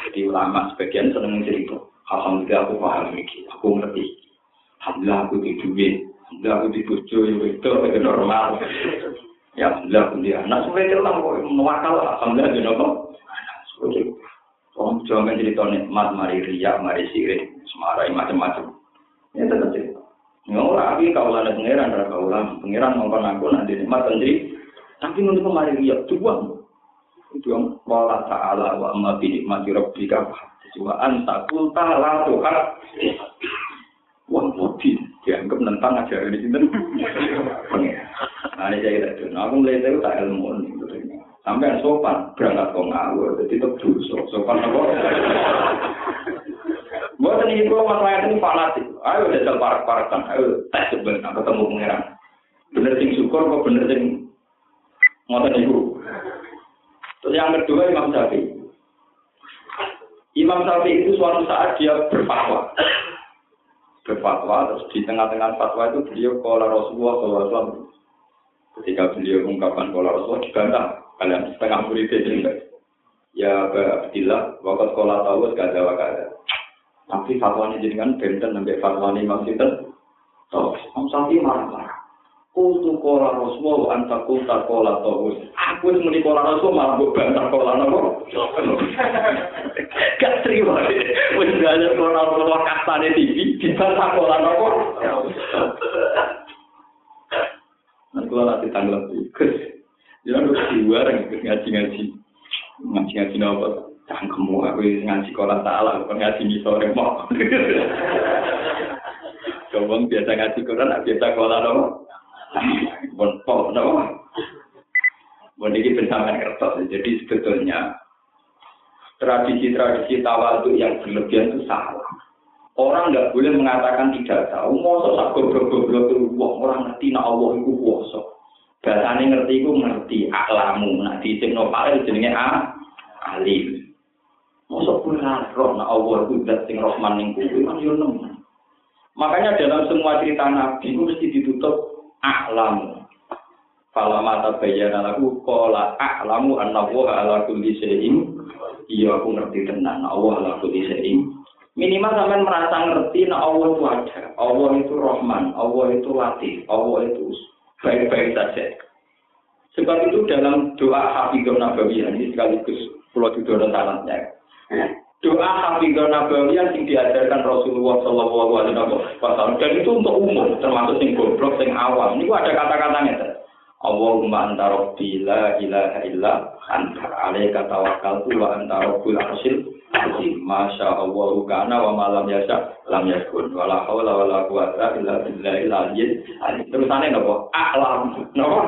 Jadi ulama sebagian seneng cerita alhamdulillah aku paham ini aku ngerti. Alhamdulillah aku di duit. Alhamdulillah aku di bojo yang itu itu normal. Ya alhamdulillah aku di anak. Sebagai cerita kok mewakal alhamdulillah di nopo Om jangan cerita nikmat mari riak mari sirik semarai macam-macam. Ya tetap cerita Ngora lagi kau lada pangeran, ada kau lada pangeran ngomong aku nanti nikmat sendiri. Tapi untuk kemarin dia dua, itu yang wala ta'ala wa amma bi nikmati rabbika wa anta qul ta'ala tuhan. Wah, mudi dianggap nentang aja di sini. Nah, ini saya tidak Aku mulai tahu tak ilmu Sampai sopan berangkat kau ngawur, jadi tetap dosa. Sopan apa? Buat ini kalau masalah ini fanatik. Ayo jajal parak-parakan. Ayo tes sebenarnya ketemu pangeran. Bener sing syukur kok bener sing ngotot ibu. Terus yang kedua Imam Syafi'i. Imam Syafi'i itu suatu saat dia berfatwa. Berfatwa, terus di tengah-tengah fatwa itu beliau kola Rasulullah SAW. Ketika beliau mengungkapkan kola Rasulullah dibantah. Kalian setengah murid itu Ya Abdillah, waktu sekolah tahu gak ada wakada. Tapi fatwanya kan benten sampai fatwanya Imam Sinten. Toh, Imam Syafi'i marah-marah. Kultu kola Rasulullah anta kulta kola tawus. Aku itu meni kola Rasulullah malah gue bantah kola nopo. Gak terima. Gak ada kola Rasulullah kastane tinggi, dibantah kola nopo. Nanti kalau nanti tanggal ikut, ya harus keluar ngaji-ngaji. Ngaji-ngaji nopo. Cangkemmu aku ngaji kolam salah bukan ngaji misore mau. Coba biasa ngaji koran biasa kolam dong bon dong bon ini bersama kertas jadi sebetulnya tradisi-tradisi tawadu yang berlebihan itu salah. Orang nggak boleh mengatakan tidak tahu mau goblok-goblok itu orang ngerti nak Allah itu kuasa. Bahasanya ngerti itu ngerti aklamu. Nah di sing nopal itu jenenge alim Masa pun roh na Allah itu dat sing Rahman ning kuwi kan yo Makanya dalam semua cerita Nabi itu mesti ditutup a'lamu. Fala mata bayana lagu qala a'lamu anna wa ala kulli shay'in. Iya aku ngerti tenan Allah ala kulli shay'in. Minimal sampean merasa ngerti na Allah itu ada. Allah itu Rahman, Allah itu Latif, Allah itu baik-baik saja. Sebab itu dalam doa Habibur Nabawi ini sekaligus pulau Dudono salahnya. Doa Hafizah Nabawiyah yang diajarkan Rasulullah Shallallahu Alaihi Wasallam dan itu untuk umum termasuk sing goblok sing awam. Ini ada kata-katanya. Allahumma anta rabbi la ilaha illa anta alaika tawakkaltu wa anta rabbul arsyil azim. Masya Allah kana wa malam yasha lam yakun. Wala haula wala quwata illa billahil aliyyil azim. Terusane napa? A'lam. Napa?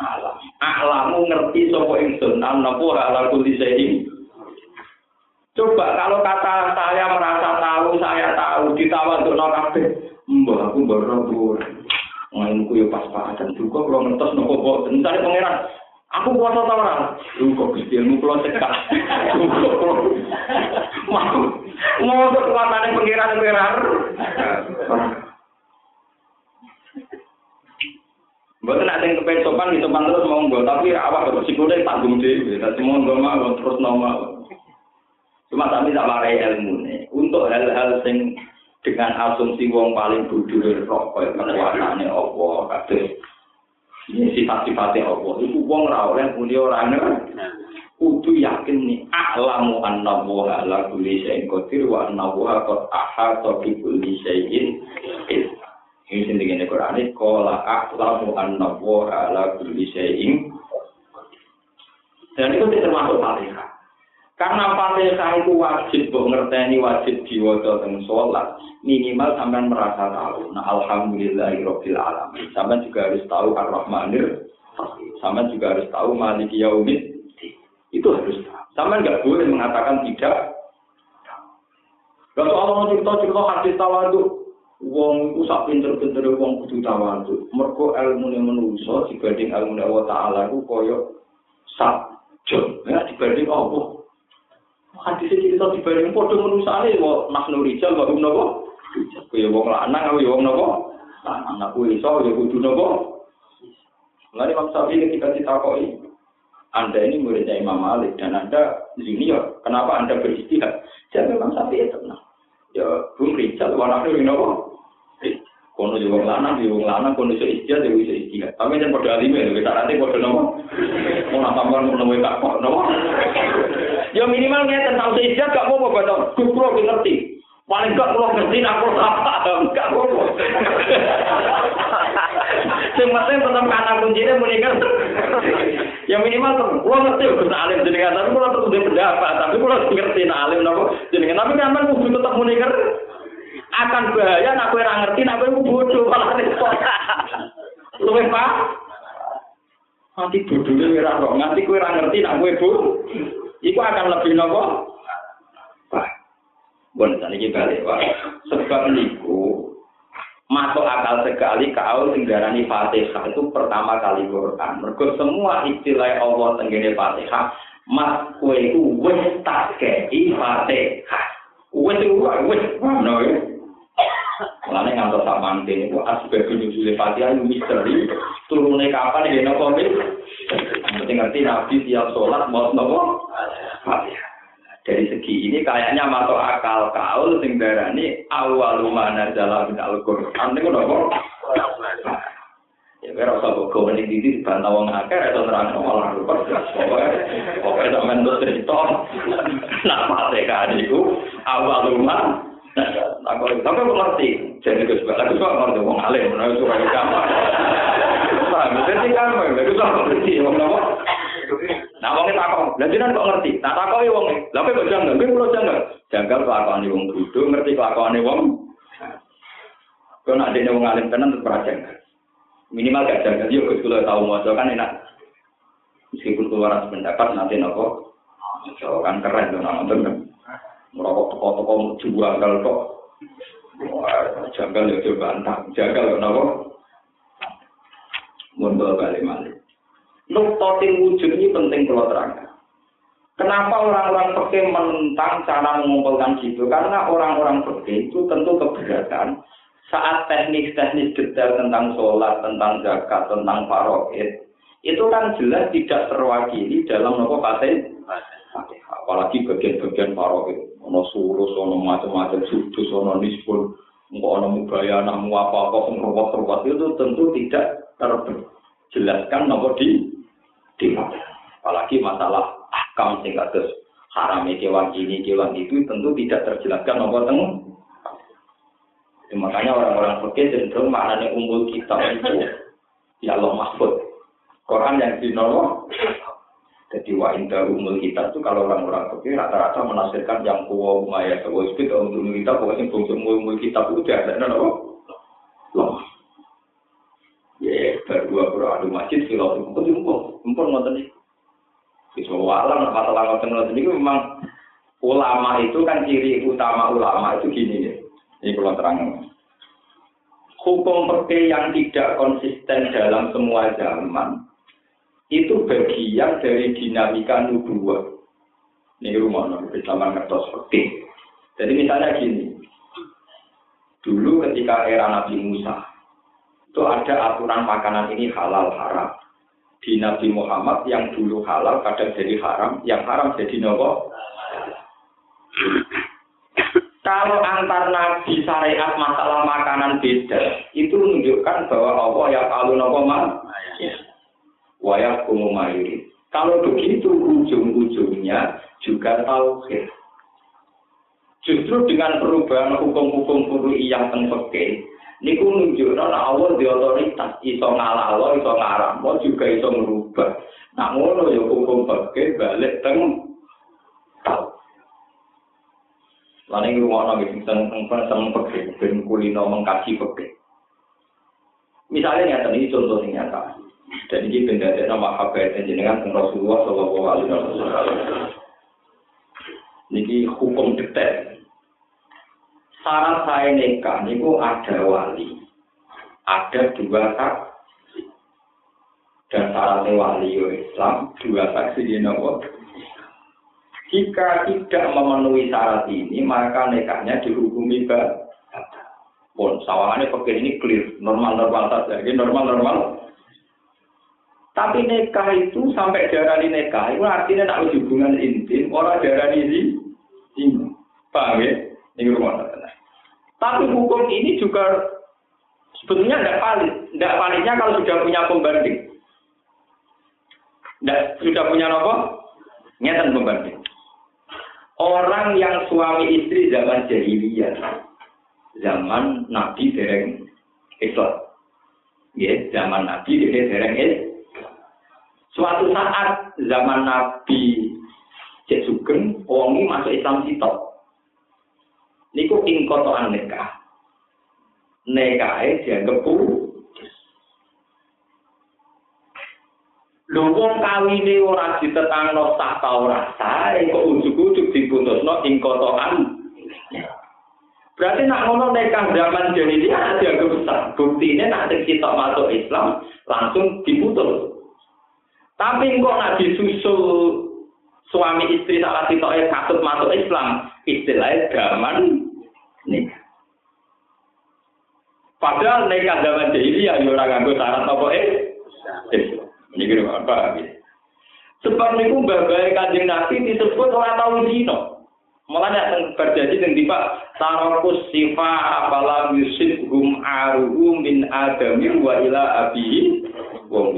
A'lam. A'lamu ngerti sapa ingsun napa ala kulli syai'in Coba kalau kata saya merasa tahu, saya tahu, ditawa untuk kabeh. Mbah aku baru bur. Main ku yo pas-pasan juga kalau ngetos nopo kok. Mencari pangeran. Aku kuasa tau ora? Lu kok Gusti ilmu kula cekak. Mau mau kekuatane pangeran pangeran. Mboten nek sing kepen sopan sopan terus mau nggo, tapi awak sikile tanggung dhewe. Dadi monggo mawon terus nomor. Cuma tapi tak warai ilmu nih. Untuk hal-hal sing dengan asumsi wong paling bodoh rokok kekuatannya Allah kados ini sifat-sifatnya Allah itu wong ra oleh muni ora kudu yakin nih a'lamu anna wa ala kulli syai'in qadir wa anna wa qad ahata bi kulli syai'in ini sing dikene Quran iki qala a'lamu anna wa ala kulli syai'in dan itu termasuk Fatihah Karena Fatihah itu wajib kok ngerteni wajib diwaca teng salat, minimal sampean merasa tahu. Nah, alhamdulillahirabbil alamin. Sampean juga harus tahu Ar-Rahmanir Sampean juga harus tahu Maliki Yaumid. Itu harus tahu. Sampean nggak boleh mengatakan tidak. Kalau Allah cerita-cerita hadis tawadu, wong itu sak pinter-pinter wong kudu tawadu. Mergo ilmu menungso dibanding ilmu Allah Ta'ala itu koyo sak Jom, ya dibanding apa? Hadis iki kita dibanding padha manusane wa nahnu rijal wa hum napa? Kaya wong lanang kaya wong napa? Lanang aku iso ya kudu napa? Lalu Imam Syafi'i ketika ditakoi, Anda ini muridnya Imam Malik dan Anda junior, kenapa Anda beristihad? Jadi Imam Syafi'i tenang. Ya, belum rijal, wa nahnu napa? Kono yo wong lanang yo wong lanang kono iso istihad yo iso istihad tapi jan padha alime lho kita nanti padha nopo tambahan ngono wae tak kok nopo yo minimal ngeten tau istihad gak apa-apa batok kulo ngerti. Paling gak kulo ngerti kulo apa gak apa-apa. Sing penting tetep kata kuncine muni ngerti ya minimal kulo ngerti kok alim jenengan. Tapi kulo tetep pendapat. Tapi kulo ngerti nak alim nopo jenengan. Tapi sampean kudu tetep muni ngerti akan bahaya nak kowe ora ngerti nak kowe bodoh malah repot. Luwe Pak. Nanti bodohnya ora kok nganti kowe ora ngerti nak kowe bodoh. Iku akan lebih nopo? Pak. Bon saniki balik Pak. Sebab niku masuk akal sekali kau tinggalani Fatihah itu pertama kali Quran. Mergo semua istilah Allah tenggene Fatihah, mas kowe iku wis tak kei Fatihah. Wis wis ngono ya. Mulane ngantos sak mantin itu asbab nuzul Fatihah itu misteri. Turune kapan ya nopo wis. Mesti ngerti Nabi tiap sholat mau nopo. Dari segi ini kayaknya masuk akal kaul sing darani awwalu mana dalam Al-Qur'an niku nopo? Ya kira usah kok mending di dibantah wong akeh atau nerang malah lupa. Pokoke sampean terus cerita. Nak Fatihah niku awwalu mana Aku aku ngerti. Jadi gue suka, aku suka ngerti wong alim, aku suka itu kamu. Paham? Jadi kamu, aku suka ngerti wong apa? Nah, wong itu aku, dan jangan kok ngerti. Nah, tak kau wong, tapi kok jangan, gue pulau jangan. Jangan kelakuan wong dulu, ngerti kelakuan wong. Kau nak ada wong alim tenan tetap rajin. Minimal gak jangan, yuk gue sudah tahu mau kan enak. Meskipun keluar pendapat nanti nopo, kan keren tuh nonton kan. Merokok toko-toko jual kok. Wah, janggal ya coba antah. Janggal ya kenapa? Mundur balik balik. Nuktotin wujud ini penting kalau terangkan. Kenapa orang-orang peke menentang cara mengumpulkan gitu? Karena orang-orang peke itu tentu keberatan saat teknik-teknik detail tentang sholat, tentang zakat, tentang paroid, itu kan jelas tidak terwakili dalam nopo fatih. Apalagi bagian-bagian paroid. Ono surus, ono macam-macam sudus, ono nisbun, ono mubayana, mu apa-apa, ruwet-ruwet. Itu tentu tidak terjelaskan nomor di di apalagi masalah ahkam sing kados haram kewan ini kewan itu tentu tidak terjelaskan nomor teng makanya orang-orang fikih cenderung maknanya umul kitab itu. Ya Allah mahfud. Quran yang dinolong Jadi wa inda umul kita itu kalau orang-orang fikih rata-rata menafsirkan yang kuwa maya sewa itu untuk umul kita pokoknya fungsi umul kita itu dia ada apa? Loh. Ya, berdua beradu masjid filosofi itu jumbo, jumbo nonton ini. Bisa walam masalah nonton nonton ini memang ulama itu kan ciri utama ulama itu gini ya. Ini kalau terang. Hukum perke yang tidak konsisten dalam semua zaman itu bagian dari dinamika nubuah. Ini rumah nabi zaman ngertos seperti. Jadi misalnya gini, dulu ketika era Nabi Musa, itu ada aturan makanan ini halal haram. Di Nabi Muhammad yang dulu halal kadang jadi haram, yang haram jadi nopo. Kalau antar nabi syariat masalah makanan beda, itu menunjukkan bahwa Allah ya kalau nopo mah wayak mayuri. Kalau begitu ujung-ujungnya juga tauhid. Justru dengan perubahan hukum-hukum furui yang tengpeke, niku nunjukno nek Allah di otoritas iso ngalalo, iso ngaramno juga iso merubah. Nah ngono ya hukum peke balik teng tau. Ing rumah nabi sing seneng seneng peke, ben kulino mengkaji peke. Misalnya nyata ini contoh yang nyata. Dan ini benda nama kabar jenengan Rasulullah Shallallahu Alaihi Wasallam. Ini hukum detail. Syarat saya nikah niku ada wali, ada dua saksi. dan syaratnya wali Islam dua saksi di jika tidak memenuhi syarat ini maka nikahnya dihukumi batal pun sawangannya pakai ini clear normal normal saja normal normal tapi nikah itu sampai darah di nikah itu artinya nak hubungan intim orang darah ini paham ya? Ini rumah tapi hukum ini juga sebetulnya tidak valid. Tidak validnya kalau sudah punya pembanding. Tidak sudah punya nopo nyata pembanding. Orang yang suami istri zaman jahiliyah zaman Nabi dereng Islam. Ya, zaman Nabi dereng Islam. Suatu saat zaman Nabi Cek Sugeng, wongi masuk Islam sitok. Niku ing kotoan nikah. Nikahe dianggap Lho wong kawine ora ditetangno sah ta ora sah, kok ujug-ujug diputusno ing kotoan. Berarti nak ngono nekah zaman jahiliyah dianggap besar. Bukti ini nanti kita masuk Islam langsung diputus. Tapi kok nak disusul suami istri salah satu ayat katut masuk Islam, istilahnya zaman nikah. Padahal nikah zaman jahiliyah ya ora nganggo syarat apa eh? Ini kira apa? Sebab niku mbah-mbah Kanjeng Nabi disebut ora tau zina. Mulane yang berjanji dengan tiba tarokus sifa apalam yusif hum aruhu min adami wa ila abihi wa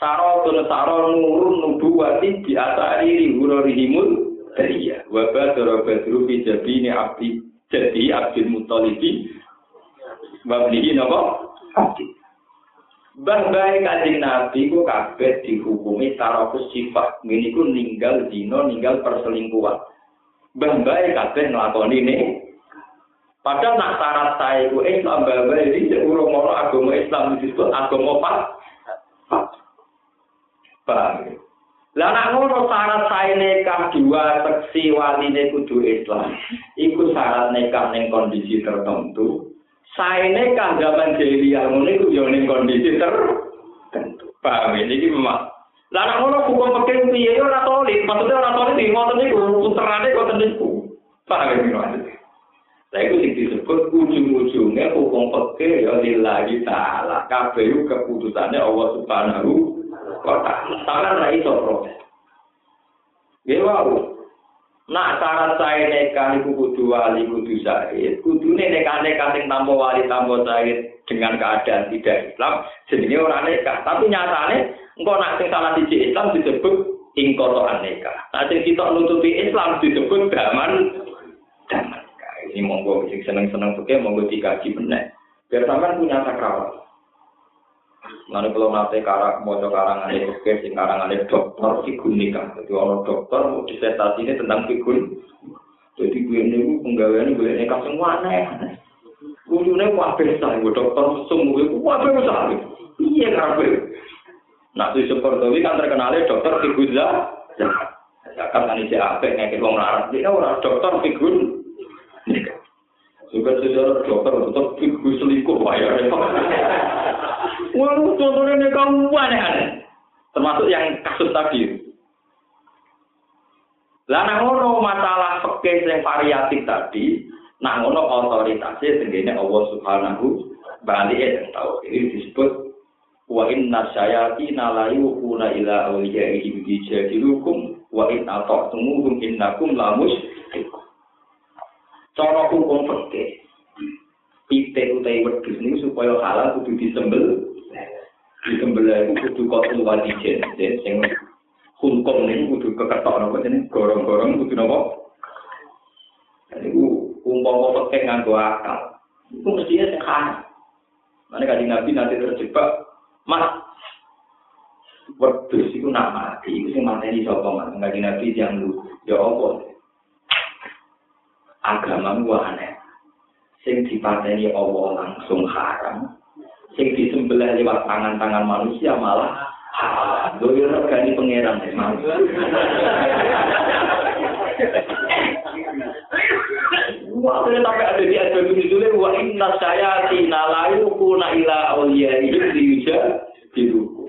Taro tuna taro nurun nubuwati di atari rihuro rihimun teriya. Wabah taro badru fi jadi ini abdi jadi abdi mutolibi. Wabah ini apa? Abdi. Bah bahai kajik nabi ku kabeh dihukumi taro sifat. Ini ku ninggal dino, ninggal perselingkuhan. Bah bae kabeh ngelakon ne. Padahal nak syarat saya ku Islam, bah bahai ini seurung-urung agama Islam disebut agama pas. Paham Lah nak ngono syarat saya nikah dua seksi waline kudu Islam. Iku syarat nikah ning kondisi tertentu. Saya nikah zaman jahiliyah ngono iku yo ning kondisi tertentu. Paham ini memang Lah nek ngono hukum pekeh piye yo ora tolit, maksudnya ora tolit di ngoten niku, puterane kok niku. Paham ya maksudnya? Lah iku sing disebut ujung-ujungnya hukum pekeh ya lillahi taala. Kabeh keputusannya Allah Subhanahu taala. Sampeyan ra iso protes. Wae. Nak syarat saya nekah iku kudu wali kudu syahid, kudune nekah-nekah sing tanpa wali tanpa syahid dengan keadaan tidak Islam, jenenge ora nekah. Tapi nyatane engko nak sing salah siji Islam disebut nekah. Nah sing kita nutupi Islam disebut daman daman. Ini monggo sing seneng-seneng oke monggo dikaji bener. Biar sampean punya sakral. Lalu kalau nanti karang mau karangan itu ke sing karangan itu dokter figur nikah. Jadi orang dokter mau disertasi ini tentang figur. Jadi gue ini penggawean gue nikah semua aneh. Ujungnya wah besar, gue dokter mesum gue wah besar. Iya ngapain? Nah si seperti kan terkenalnya dokter figur lah. Zakat kan isi apa ngekit wong larat. Dia orang dokter figur. Juga sejarah dokter tetap figur selingkuh bayar. Wah, contohnya ini kamu aneh-aneh. Termasuk yang kasus tadi. Lah nang masalah fikih yang variatif tadi, nang ngono otoritasnya tenggene Allah Subhanahu bali yang tahu. Ini disebut wa inna syayatina la yuquna ila awliyaihim bijadilukum wa in ata'tumuhum innakum lamus cara hukum fikih pitik utawi wedhus niku supaya halal kudu disembel di tembelah itu kudu kotul wadijen sing hukum ini kudu keketok nopo ini gorong-gorong kudu nopo. Ini umpama pakai nganggo akal itu mestinya sehat mana kaji nabi nanti terjebak mas wedus itu nak mati itu sing mati di sopo mas kaji nabi yang lu ya apa? Agama aneh. Sing dipateni Allah langsung haram sing disembelih lewat tangan-tangan manusia malah halal. Lho regani pangeran Wah, ini sampai ada di ayat itu dulu wa inna saya tina layu kuna ila awliya itu diuja diruku.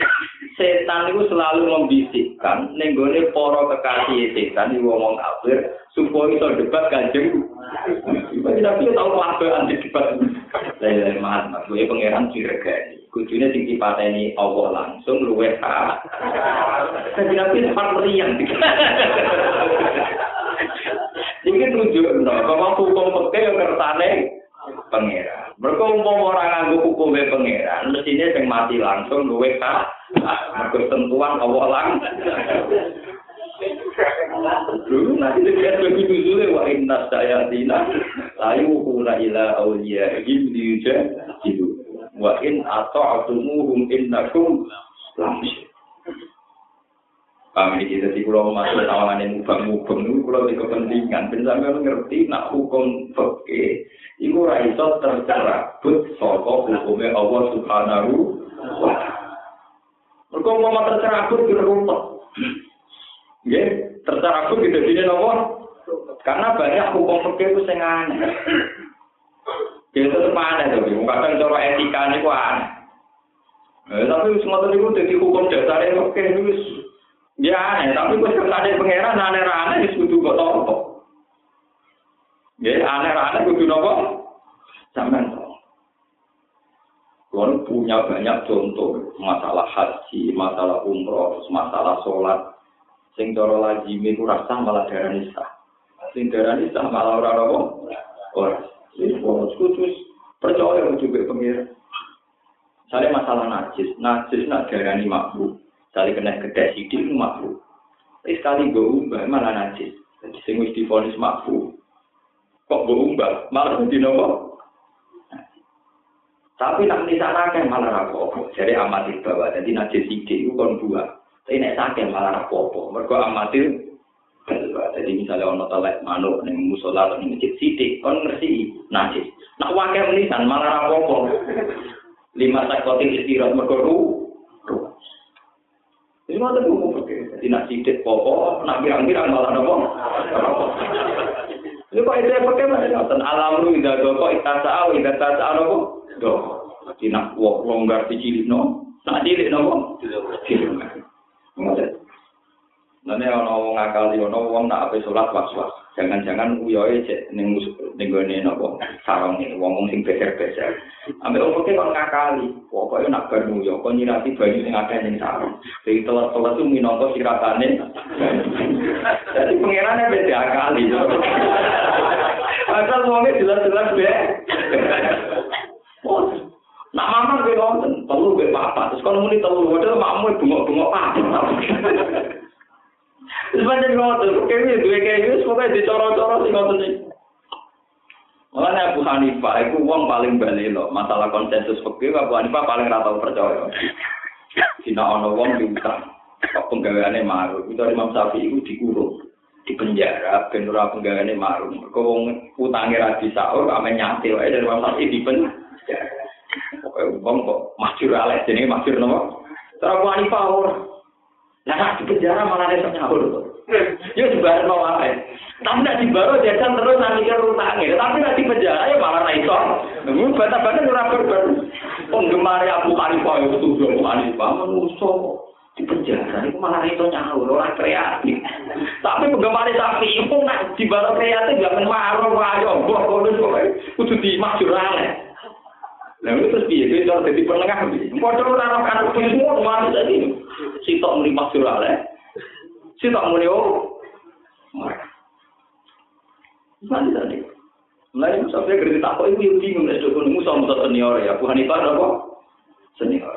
itu selalu membisikkan nenggone para kekasih setan di wong kafir supaya iso debat kanjeng. Tapi Nabi tahu apa anti debat. Lain-lain mas, mas gue pangeran diregani. Kudune sing dipateni Allah langsung luwes ha. Tapi Nabi sempat meriang. Ini tunjuk, kalau hukum peke yang kersane pangeran. Mereka umpama orang nganggo hukumnya pangeran, mestinya yang mati langsung luwe ka. Mereka sentuhan Allah lang. Dulu nanti dia lebih dulu wa inna sayatina layu kuna ila awliya im diuja itu. Wa in ata'atumuhum innakum lamsyir. Kami di jadi pulau masuk tawanan yang mubang-mubang itu pulau di kepentingan. Ben sampai ngerti nak hukum fakih iku ora iso tercerabut saka hukume Allah Subhanahu mau tercerabut kira rumput. Nggih, tercerabut gitu dene napa? Karena banyak hukum fikih itu sing aneh. Dia tetap aneh tuh, kadang cara etika ini kok aneh. Eh, tapi semua tadi itu jadi hukum dasar yang oke itu ya aneh, tapi gue sekali pangeran aneh-aneh itu kudu kok tau Ya, aneh-aneh kudu nopo? Sampeyan Kalau punya banyak contoh masalah haji, masalah umroh, masalah sholat. Sing cara lagi itu rasa malah darah nisa. Sing darah malah orang nopo. Orang. Jadi bonus khusus percaya juga pengira. Misalnya masalah najis, najis nak darah ini makhluk. Misalnya kena sidik itu makhluk. Tapi sekali gue ubah malah najis. Jadi sing wis difonis kok gue umbah malah di nopo tapi nak sana kan malah rapopo jadi amatir bawa jadi najis ide itu kon dua tapi sakit malah rapopo mereka amatir jadi misalnya ono telek manuk nih musola atau masjid sidik kon ngerti najis. Nak wakil menisan malah rapopo lima sakotin istirahat mereka ru ini mau tuh jadi nak sidik popo nak birang-birang malah nopo Ini kok itu pakai mas ngoten alam lu indah doko itasa aw indah tasa aw nopo do. Jadi nak wong longgar cilik no, nak cilik nopo cilik. Nanti ono wong ngakali ono wong nak ape sholat was was. Jangan-jangan uyoe cek ning ning gone nopo sarong ini wong sing beser-beser. Ambil wong kok ngakali. Pokoke nak bar uyo kok nyirati banyu sing akeh ning sarong. Jadi telat-telat itu minangka siratane. Jadi pengirannya beda kali. Asal wongnya jelas-jelas be. Oh, nak mama gue nonton, telu gue papa. Terus kalau muni telu, waduh mamu bengok-bengok papa. Terus banyak nonton, gue kayak gue, pokoknya dicoro-coro sih nonton nih. Makanya Abu Hanifah itu uang paling balik loh. Masalah konsensus fikih Abu Hanifah paling ratau percaya. Sina ono wong diutang, kok penggaweane maru. Itu Imam Syafi'i itu dikurung di penjara ora penggaweane maru. Mergo wong utange ra disaur ame nyate wae dari Imam Syafi'i di penjara. Wong kok masjur aleh jenenge masjur napa? Terus Hanifah ora. Nah, di penjara malah iso nyaur. Yo dibayar mau apa? Tapi nak dibaru jajan terus nanti ke utangnya. Tapi nak di penjara ya malah ra iso. Nemu bata-bata ora berber. Penggemar Abu Hanifah itu tuh Abu Hanifah menuso di penjara itu malah itu nyaur orang kreatif. Tapi penggemar sapi itu nak di kreatif gak menmarah ayo boh kodus kudu dimaksud aneh. Nah itu terus dia itu harus jadi penengah. Padahal orang kan itu semua kemarin tadi. Si tok muni maksud. Si tok muni oh. Mana tadi? Mulai Musa saya kerja tak kok ibu bingung nih cukup Musa Musa senior ya. Tuhan itu apa? Senior.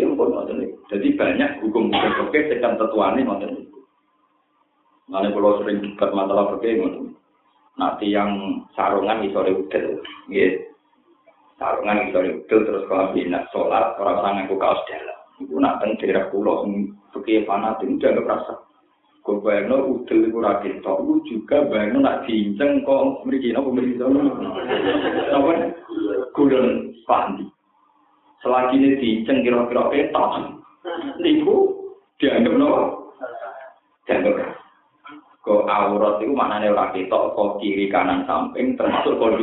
Ya pun ngoten Jadi banyak hukum-hukum oke sekan tetuane niku. Mane kalau sering debat masalah ngoten. Nanti yang sarungan iso udel, nggih. Sarungan iso udel terus kalau bina sholat orang-orang ngaku kaos dalam. Iku nak teng daerah pulau oke fanatik udah rasa. Kau bayangno udel iku ra ketok, iku juga bayangno nak diinceng kok mriki napa mriki Napa? Gulun pandi. Selagi ini diinceng kira-kira ketok. Niku dianggap napa? Dianggap Kok aurat itu maknanya ora ketok, kok kiri kanan samping termasuk kok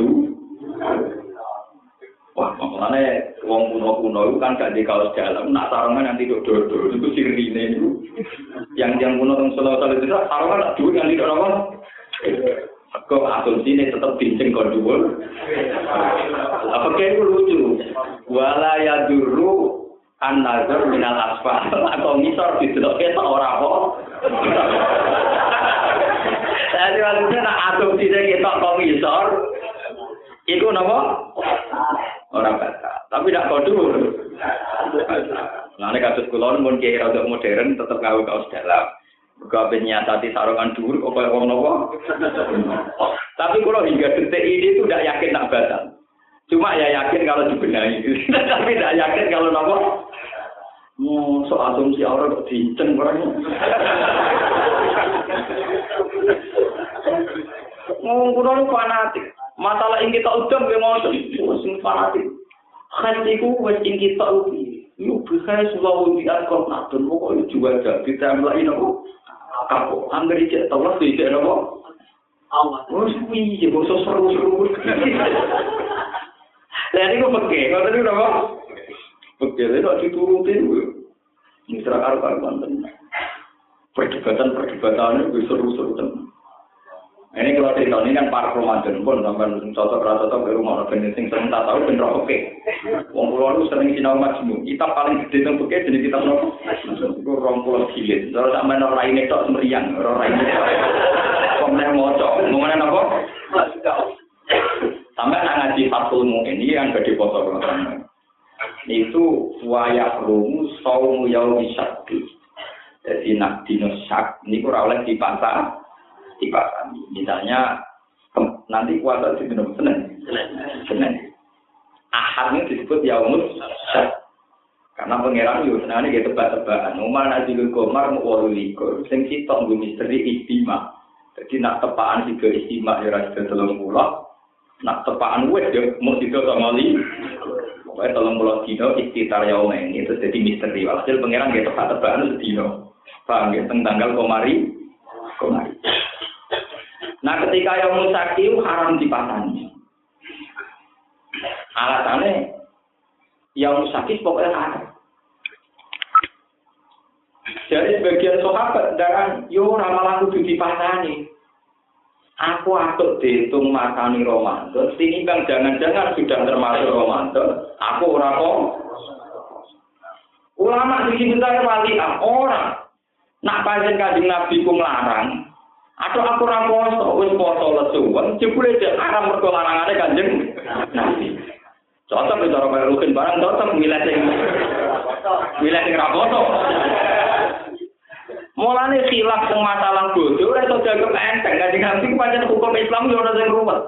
Wah, Mulane wong kuno-kuno itu kan gak di kaos dalam, nak sarungan nanti dodo itu sirine itu. Yang yang kuno Solo Solo itu sarungan tak duwe yang tidak apa. Kok asumsi ini tetap bincang kau dulu. Apa kayak itu lucu? Wala ya dulu an nazar minal asfal atau misor di dalam kita orang kok. Jadi maksudnya nak asumsi kita kok misor, itu nama orang batal. Tapi tidak kodur. Nah, ini kasus kulon pun kira untuk modern tetap gawe kaos dalam. Gak tadi sarungan dulu, kok kayak nopo. Tapi kalau hingga detik ini itu tidak yakin tak batal. Cuma ya yakin kalau dibenahi. Tapi tidak yakin kalau nopo. Oh, so asumsi orang kok diinceng orangnya. Ngomong kuno fanatik. masalah ing kita udang ge mau sing fanatik. Hatiku wis ing kita ubi. Lu bisa sudah di akon ah, atun kok yo jual jadi tamla ino kok. Kapo anggere cek tolong iki nopo Allah. Wis wi ge boso seru seru. Lha iki kok pegel kok tadi nopo pegel lho iki turutin yo ing sira karo karo banten perdebatan-perdebatannya seru-seru tenan Ini kalau cerita ini kan para Ramadan pun sampai cocok rata cocok baru mau bener sing sering tak tahu bener oke. Wong pulau lu sering sinau majmu. Kita paling gede tentang oke jadi kita nopo. Itu rong pulau gilit. Kalau sampai nol lainnya tok semeriang, nol lainnya. Kemudian mau cok, mau mana nopo? Sampai nak ngaji fatul mungkin ini yang gede foto Itu wayak rumu saumu yau bisakti. Jadi nak dino sak ini kurang oleh dipasang dipasang. Misalnya nanti puasa di benar Senin. Senin. Ahad ini disebut yaumus karena pangeran yo senane gitu tebak-tebakan. Umar nazilul komar mau walu likur. Sing sitok nggo misteri istima. Jadi nak tepaan tiga istima ya sida telung puluh. Nak tepaan wes yo mau sida sama li. Pokoknya telung puluh dino istitar yaum ini itu jadi misteri. Walhasil pangeran gitu tebak-tebakan sedino. Paham ya tanggal komari komari. Nah ketika yang musaki haram dipasani. Alasannya yang musaki pokoknya haram. Jadi sebagian sahabat darah yo ramalan kudu dipasani. Aku atur dihitung makani Ramadan, bang jangan-jangan sudah termasuk Ramadan, aku ora kok. Ulama di sini saya wali orang. Nak panjen kanjeng Nabi ku nglarang, Atau aku ora poso, wis poso lesuwen, jebule dek haram mergo larangane Kanjeng Nabi. Cocok cara kaya rukin barang cocok milih sing milih sing ra poso. Mulane khilaf teng masalah bodoh ora iso dianggap enteng Kanjeng Nabi pancen hukum Islam yo ora sing ruwet.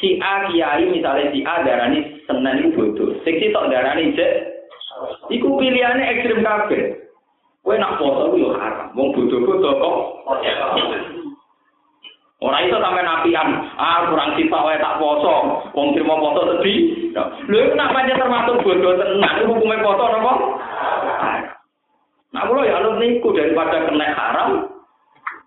Si A kiai misalnya si A darani senen itu bodoh, sing sitok darani jek, iku pilihannya ekstrim kabeh. Kowe nak foto yo haram. Wong bodho-bodho kok. Ora iso sampe napian, ah kurang sifat wae tak poso. Wong trimo foto sedih. Lho nak pancen termasuk bodho tenan hukume foto napa? Nah, kalau ya alur niku daripada kena haram,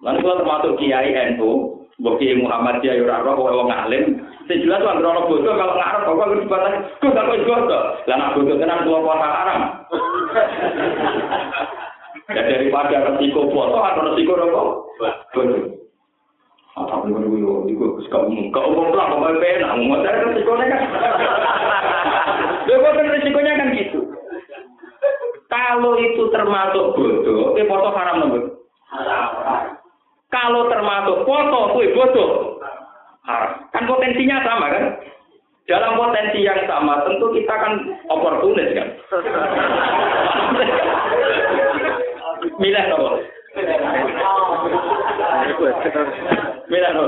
lan kula termasuk kiai NU, mbok Muhammad ya ora roh wong alim. Sing jelas bodoh kalau ngarep kok kudu dibatasi. Kok gak kok bodoh. Lah nak bodoh tenan kula puasa haram. Ya daripada resiko foto atau resiko apa? Betul. Apa pun itu itu suka umum. Kau umum lah, mau pena, mau saya resikonya kan. Lepas resikonya kan gitu. Kalau itu termasuk bodoh, eh foto haram nomor. Kalau termasuk foto, kue bodoh. Haram. Kan potensinya sama kan? Dalam potensi yang sama, tentu kita kan oportunis kan. Milih apa? Milih apa?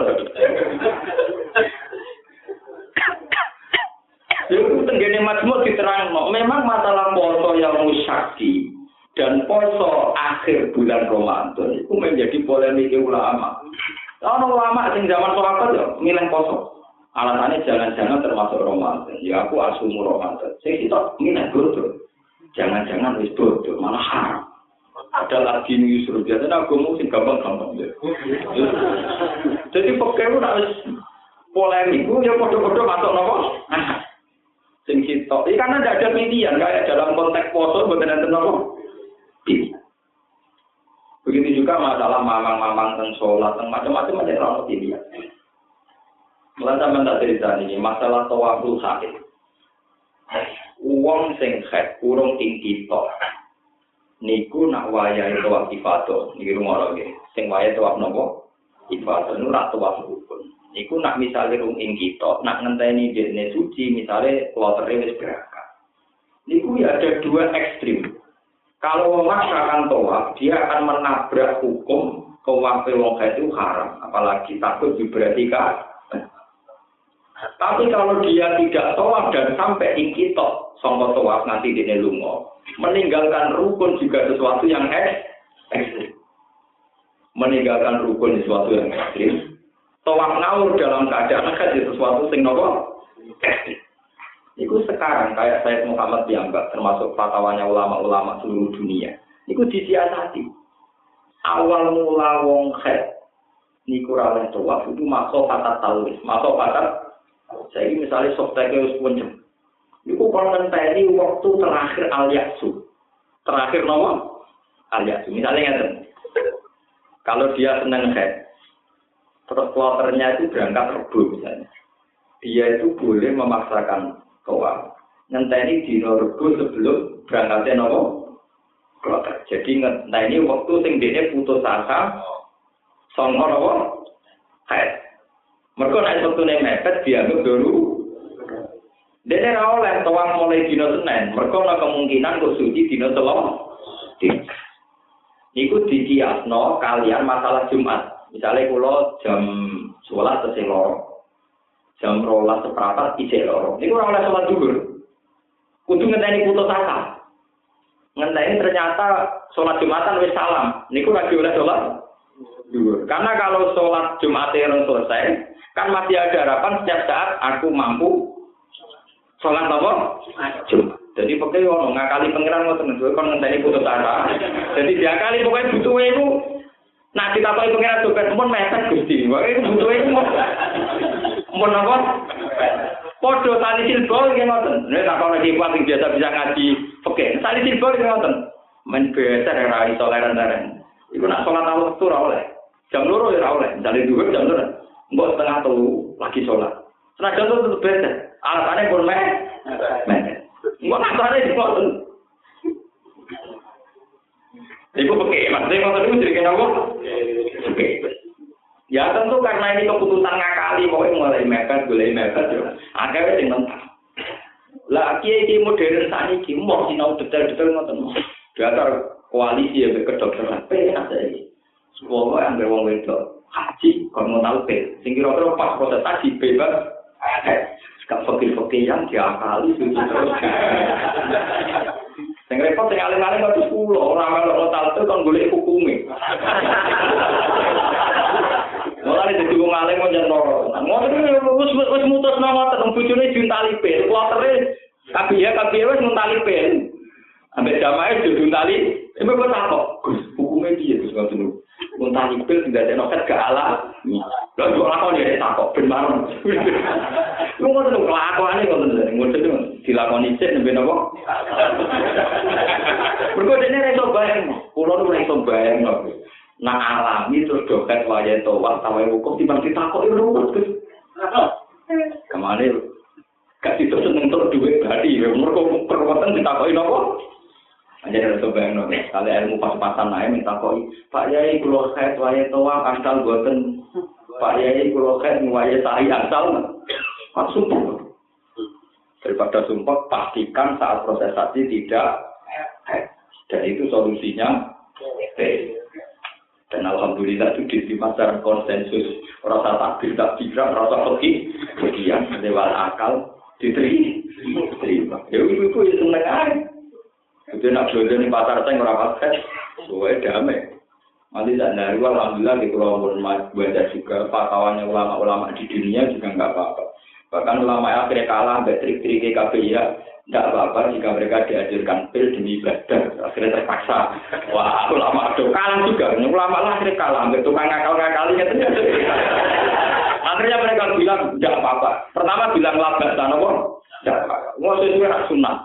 Itu tenggene majmuk diterang, memang masalah poso yang musyaki dan poso akhir bulan Ramadan itu menjadi polemik ulama. Kalau ulama sing zaman sahabat ya milih poso. Alasannya jangan-jangan termasuk Ramadan. Ya aku asumu Ramadan. Saya kita milih bodoh. Jangan-jangan wis bodoh, malah haram. Ada lagi nih Yusuf biasanya mau sih gampang-gampang ya. Jadi pokoknya harus polemik, ya podo-podo masuk nopo. Sing sitok. Ini karena tidak ada pilihan kayak dalam konteks poso bukan ada nopo. Begitu juga masalah mamang-mamang tentang sholat, tentang macam-macam ada orang pilihan. Mulai sama tak cerita ini, masalah tawaful sakit. Uang sing kurung ing kita. Niku nak waya itu wak ibadah, niki rumah lagi. Sing waya itu wak nopo? Ibadah, nu rak tawaf rukun. Iku nak misalnya rung ing kita, nak ngenteni dene suci, misalnya kloternya wis berangkat. Niku ya ada dua ekstrim. Kalau memaksakan tawaf, dia akan menabrak hukum tawaf wong itu haram, apalagi takut diberhentikan. Tapi kalau dia tidak tawaf dan sampai kita, sangka tawaf nanti dene lunga, meninggalkan rukun juga sesuatu yang ekstrim. Meninggalkan rukun sesuatu yang ekstrim, Tawaf ngawur dalam keadaan kan sesuatu sing nopo. Iku sekarang kayak saya Muhammad dianggap termasuk fatwanya ulama-ulama seluruh dunia. Iku disiasati. Awal mula wong khed niku tawaf itu masuk kata taulis, masuk kata saya ini misalnya software wis puncem. Iku kalau ngenteni waktu terakhir al yaksu. Terakhir nopo? Al yaksu. Misalnya ngeten. Kalau dia seneng khed, terus kloternya itu berangkat rebu misalnya. Dia itu boleh memaksakan toa. Ngenteni di rebu sebelum berangkatnya nopo kloter. Jadi ngenteni waktu sing dene putus asa songo nopo haid. Mereka naik waktu nih mepet dianggap dulu. Dene ra oleh toa mulai dino Senin. Mereka ada kemungkinan kok suci dino Selasa. Iku dikiasno kalian masalah Jumat. Misalnya kalau jam sholat tesih loro, jam rolas seperempat isi loro. Ini kurang oleh sholat juga. Kudu ngenteni putus asa. Ngenteni ternyata sholat jumatan wis salam. Ini kurang oleh sholat. Karena kalau sholat jumat yang selesai, kan masih ada harapan setiap saat aku mampu sholat apa? Jumat. Jadi pokoknya orang ngakali pengiran ngoten, kon ngenteni putus asa. Jadi dia kali pokoknya butuh itu Nah kita tahu pengiran dompet pun mepet gusti. Wah itu butuh itu mau mau apa? Podo tali silbol yang ngoten. Tak kau lagi yang biasa bisa ngaji. Oke, tali silbol yang ngoten. Main biasa yang rai toleran toleran. Iku nak sholat awal itu oleh. Jam loro ya oleh. Misalnya dua jam loro. Mbok setengah tuh lagi sholat. Setengah jam tuh tetap biasa. Alasannya pun meh. Mbok alasannya di Iku pakai, maksudnya kalau itu jadi kenapa? Ya tentu karena ini keputusan ngakali, pokoknya mulai mepet, mulai mepet, ya. Akhirnya sing mentah. Lah kiai kiai modern saat ini mau sinau detail-detail ngoten. Dasar koalisi ya kedokteran, penak saya Semua yang berwong wedok haji, kalau mau tahu pil, sing kira-kira pas proses haji bebas, gak fakir-fakir yang diakali, suci terus. Sing repot sing alim-alim kok sepuluh ora melok taltu kon golek hukume. Mulane dadi wong alim kok jan loro. Ngoten wis wis mutus nang ngoten bojone juntali pil, kuwatere kabeh kabeh wis muntali pil. Ambek jamaah juntali, Ini gue tahu, gus hukumnya piye gus nggak tahu. Muntah nipil tidak ada nafas ke Allah. Lalu gue lakukan ya, tahu pin marung. Gue nggak tahu kelakuan ini kalau tidak ngurus itu dilakukan itu nabi nabo. Berikut ini saya coba yang pulau itu saya coba yang alami terus dokter wajah itu wah hukum timbang kita kok itu nomor gus. Kemarin kasih terus nentor duit tadi, mereka perbuatan ditakoki napa? Aja ada bayang nol. Kali ilmu pas-pasan naik minta koi. Pak Yai kulo kait waya toa asal buatan. Pak Yai kulo kait waya sahi asal. Pak sumpah. Daripada sumpah pastikan saat prosesasi tidak dan itu solusinya dan alhamdulillah itu di masyarakat konsensus rasa takbir tak bisa rasa pergi kemudian lewat akal diterima ya itu itu ya aja itu nak jodoh di pasar saya ngerapat kan, gue damai. Nanti tak dari alhamdulillah di pulau pun baca juga fatwanya ulama-ulama di dunia juga nggak apa-apa. Bahkan ulama akhirnya kalah sampai trik-trik KPI ya, nggak apa-apa jika mereka diajarkan pil demi ibadah. Akhirnya terpaksa. Wah, ulama itu kalah juga. Ulama lah akhirnya kalah sampai tukang ngakal-ngakalinya Akhirnya mereka bilang, tidak apa-apa. Pertama bilang labas, apa? Wong sesuai nak sunat.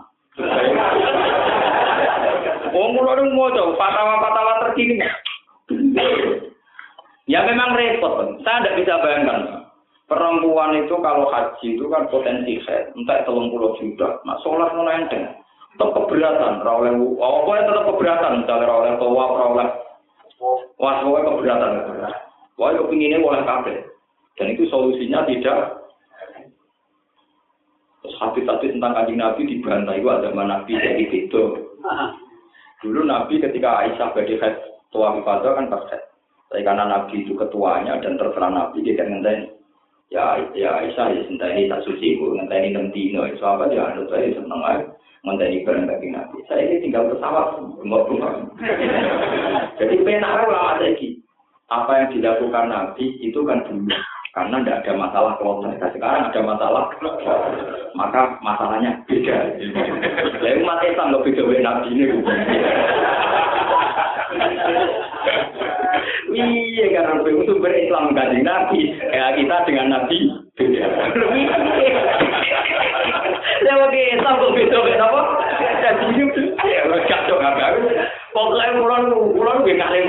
Wong kula nu maca fatwa-fatwa terkini. Ya memang repot. Saya tidak bisa bayangkan. Perempuan itu kalau haji itu kan potensi head, entah telung puluh juta. Nah, sholat mulai enteng. Tetap keberatan, oleh oh, pokoknya tetap keberatan, misalnya oleh tua, oleh wah, pokoknya keberatan. Wah, kepinginnya oleh kafe. Dan itu solusinya tidak Terus hadis-hadis tentang kanjeng Nabi dibantai itu ada Nabi jadi itu. Dulu Nabi ketika Aisyah bagi head tua ibadah kan pas head. Tapi karena Nabi itu ketuanya dan terserah Nabi dia kan ngenteni. Ya ya Aisyah ya ini tak suci bu ngenteni enam dino. Itu apa ya anut saya seneng aja ngenteni bareng bagi Nabi. Saya ini tinggal mau rumah. Jadi penak ulama lagi. Apa yang dilakukan Nabi itu kan dulu karena tidak ada masalah kloter. Nah, sekarang ada masalah, maka masalahnya beda. Lalu umat Islam beda Nabi ini. Iya karena sumber Islam ganti Nabi, ya kita dengan Nabi beda. Oke, Islam kok beda beda apa? Jadi ya kacau apa? Pokoknya pulau pulau gue pakai.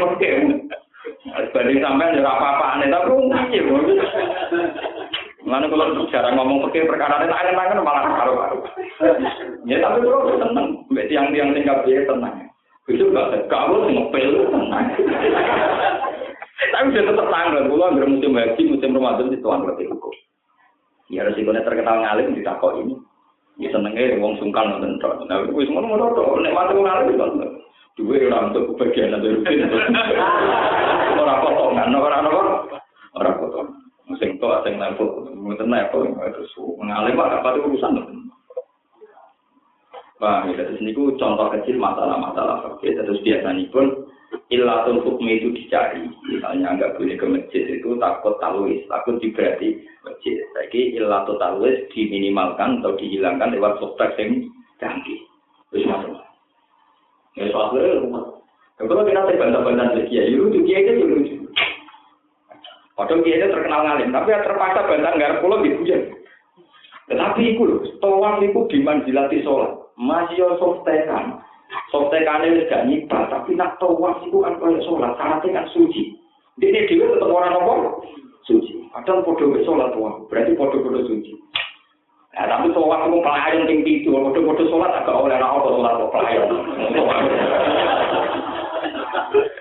Banding sampai ya apa-apa aneh, tapi piye Mana kalau jarang ngomong pakai perkara ini, aneh-aneh malah karo-karo. Ya tapi kalau seneng, tiang-tiang tinggal dia tenang. Itu gak kamu ngepel tenang. Tapi sudah tetap tanggal, pulau ambil musim haji, musim Ramadan itu tuan berarti hukum. Ya resikonya terkenal ngalim di takok ini. Ya senengnya wong sungkan nonton tok. Nah, itu semua mau tok, nek mati ngalim Dua orang untuk kebagian atau rutin. Orang potongan, orang apa? Orang potongan. Itu ada yang level, mungkin level, terus mengalim apa itu urusan. Paham ya, terus ini contoh kecil masalah-masalah oke, terus biasanya pun ilatul hukmi itu dicari. Misalnya nggak boleh ke masjid itu takut talwis, takut diberati masjid. Jadi ilatul talwis diminimalkan atau dihilangkan lewat software yang canggih. Terus masuk. Ya soalnya rumah. Kalau kita terbantah-bantah lagi ya, itu kiai itu lucu. Padahal kiai itu terkenal ngalim, tapi ya terpaksa bantah nggak pulau di hujan. Tetapi itu loh, tawaf itu dimanjilati sholat. Masih yo softekan. Softekan ini gak nyibah, tapi nak tawaf itu kan kaya sholat. Syaratnya kan suci. Ini dia tetap orang apa? Suci. Padahal podo sholat tawaf. Berarti podo-podo suci. Nah, tapi tawaf itu pelayan tinggi itu. Podo-podo sholat agak oleh orang sholat pelayan.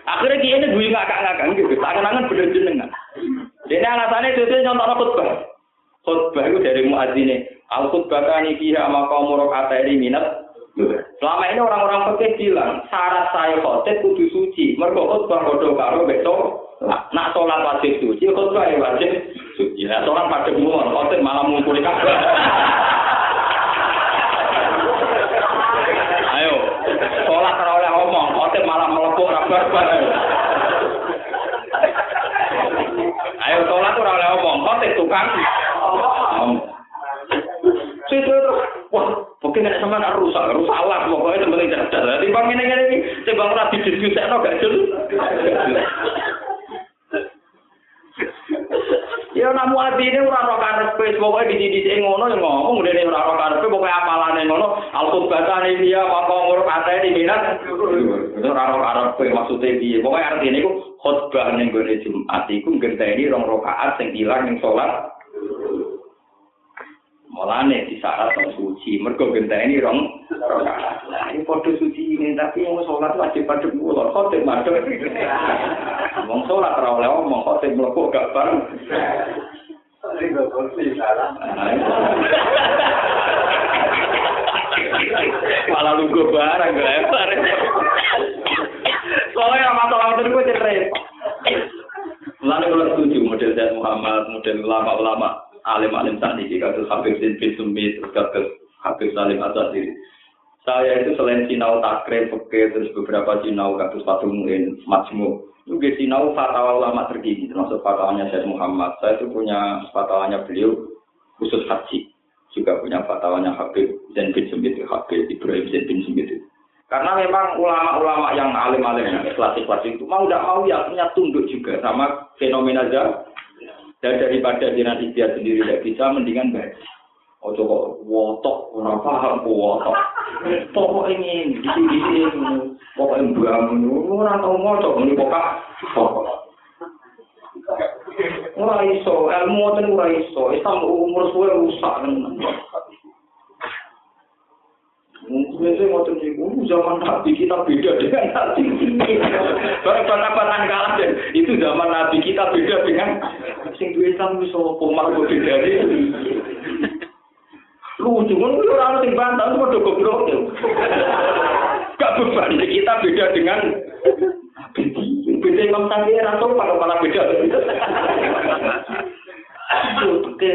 Akhirnya dia ini gue ngakak-ngakak gitu. Tangan-tangan bener jenengan. Ini alasannya itu nyontok khutbah. khutbah itu dari muadzine al khutbah kani fiha maqamu rakaataini minat selama ini orang-orang fikih bilang syarat saya khotib kudu suci mergo khutbah padha karo besok nak sholat wajib suci khutbah ya wajib nah sholat pada umum khotib malah ngumpuli kabeh ayo sholat oleh ngomong khotib malah melepuk kabar ayo sholat oleh ngomong khotib tukang Situ itu, wah, mungkin ada sama rusak, rusak lah, pokoknya sebenarnya cerdas. Jadi bang ini ini, didiskusikno gak jelas. Ya namu ati ini ora ora karepe. Pokoke didi-didi ngono yang ngomong. Dene ora ora karepe pokoke apalane ngono. Al-qutbatan dia maka nguruk ate di minat. Ora ora karepe maksude piye pokoke artine iku khutbah ning gone Jumat iku ngenteni rong rakaat sing ilang ning salat Mulane di syarat yang suci, mergo ini rong rakaat. Nah, ini foto suci ini tapi yang sholat wajib pada pulau, khotib madem. Wong sholat ora oleh omong khotib mlebu gak bareng. Malah lugu barang lebar. Soalnya masalah itu gue cerai. Lalu kalau setuju model Zaid Muhammad, model ulama-ulama alim-alim tadi kasus Habib bin Sumi terus kasus Habib Salim Asadi. Saya itu selain sinau takre, peke, terus beberapa sinau kasus Fatumuin, Majmu. Juga sinau fatwa ulama terkini, termasuk fatwanya Syed Muhammad. Saya itu punya fatwanya beliau khusus haji. Juga punya fatwanya Habib Zain bin Habib Ibrahim Zain bin Sumit. Karena memang ulama-ulama yang alim-alim yang klasik-klasik itu mau tidak mau ya punya tunduk juga sama fenomena dan daripada jenazah dia sendiri tidak bisa, mendingan baca. Ojo kok wotok ora paham wotok. Pokoke ngene, disi-disi ngono. Pokoke mbangun ora tau maca ngene pokok. Ora iso, ilmu ten ora iso. Islam umur suwe rusak Mungkin waktu itu zaman Nabi kita beda dengan Nabi Barang bantah kalah deh. Itu zaman Nabi kita beda dengan sing duwe Islam wis apa malah beda Lucu kan orang sing bantah padha goblok. Gak beban kita beda dengan Beda Imam Syafi'i atau malah beda. Oke.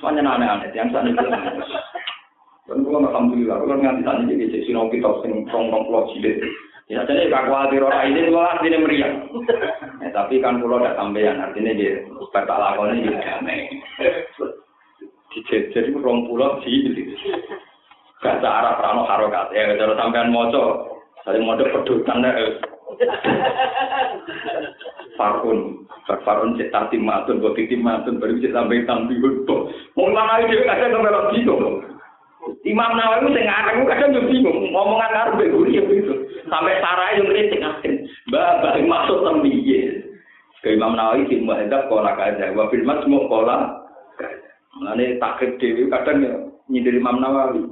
Semuanya aneh-aneh, yang sana itu. Dan kalau alhamdulillah, kalau nganti sana jadi jadi sinau kita sing rong-rong pulau jilid. Ya jadi kak khawatir orang ini kalau artinya meriah. Ya, tapi kan pulau tidak sampean, artinya dia supaya tak lakonnya dia damai. Dijejer itu rong pulau jilid. Bahasa Arab rano harokat ya, kalau sampean moco, saling moco pedutan deh. Farun, farun cek tati matun, buat titi matun, baru cek sampai tampi Mau mana itu kadang nggak bingung. Imam Nawawi sing ngarang kadang yo bingung ngomongan karo guru ya gitu. Sampai sarai yo kritik asin. Mbak mbak maksud tembiye. Ke Imam Nawawi di muhadzab kola kaza wa fil majmu kola Mulane takrib dhewe kadang yo nyindir Imam Nawawi.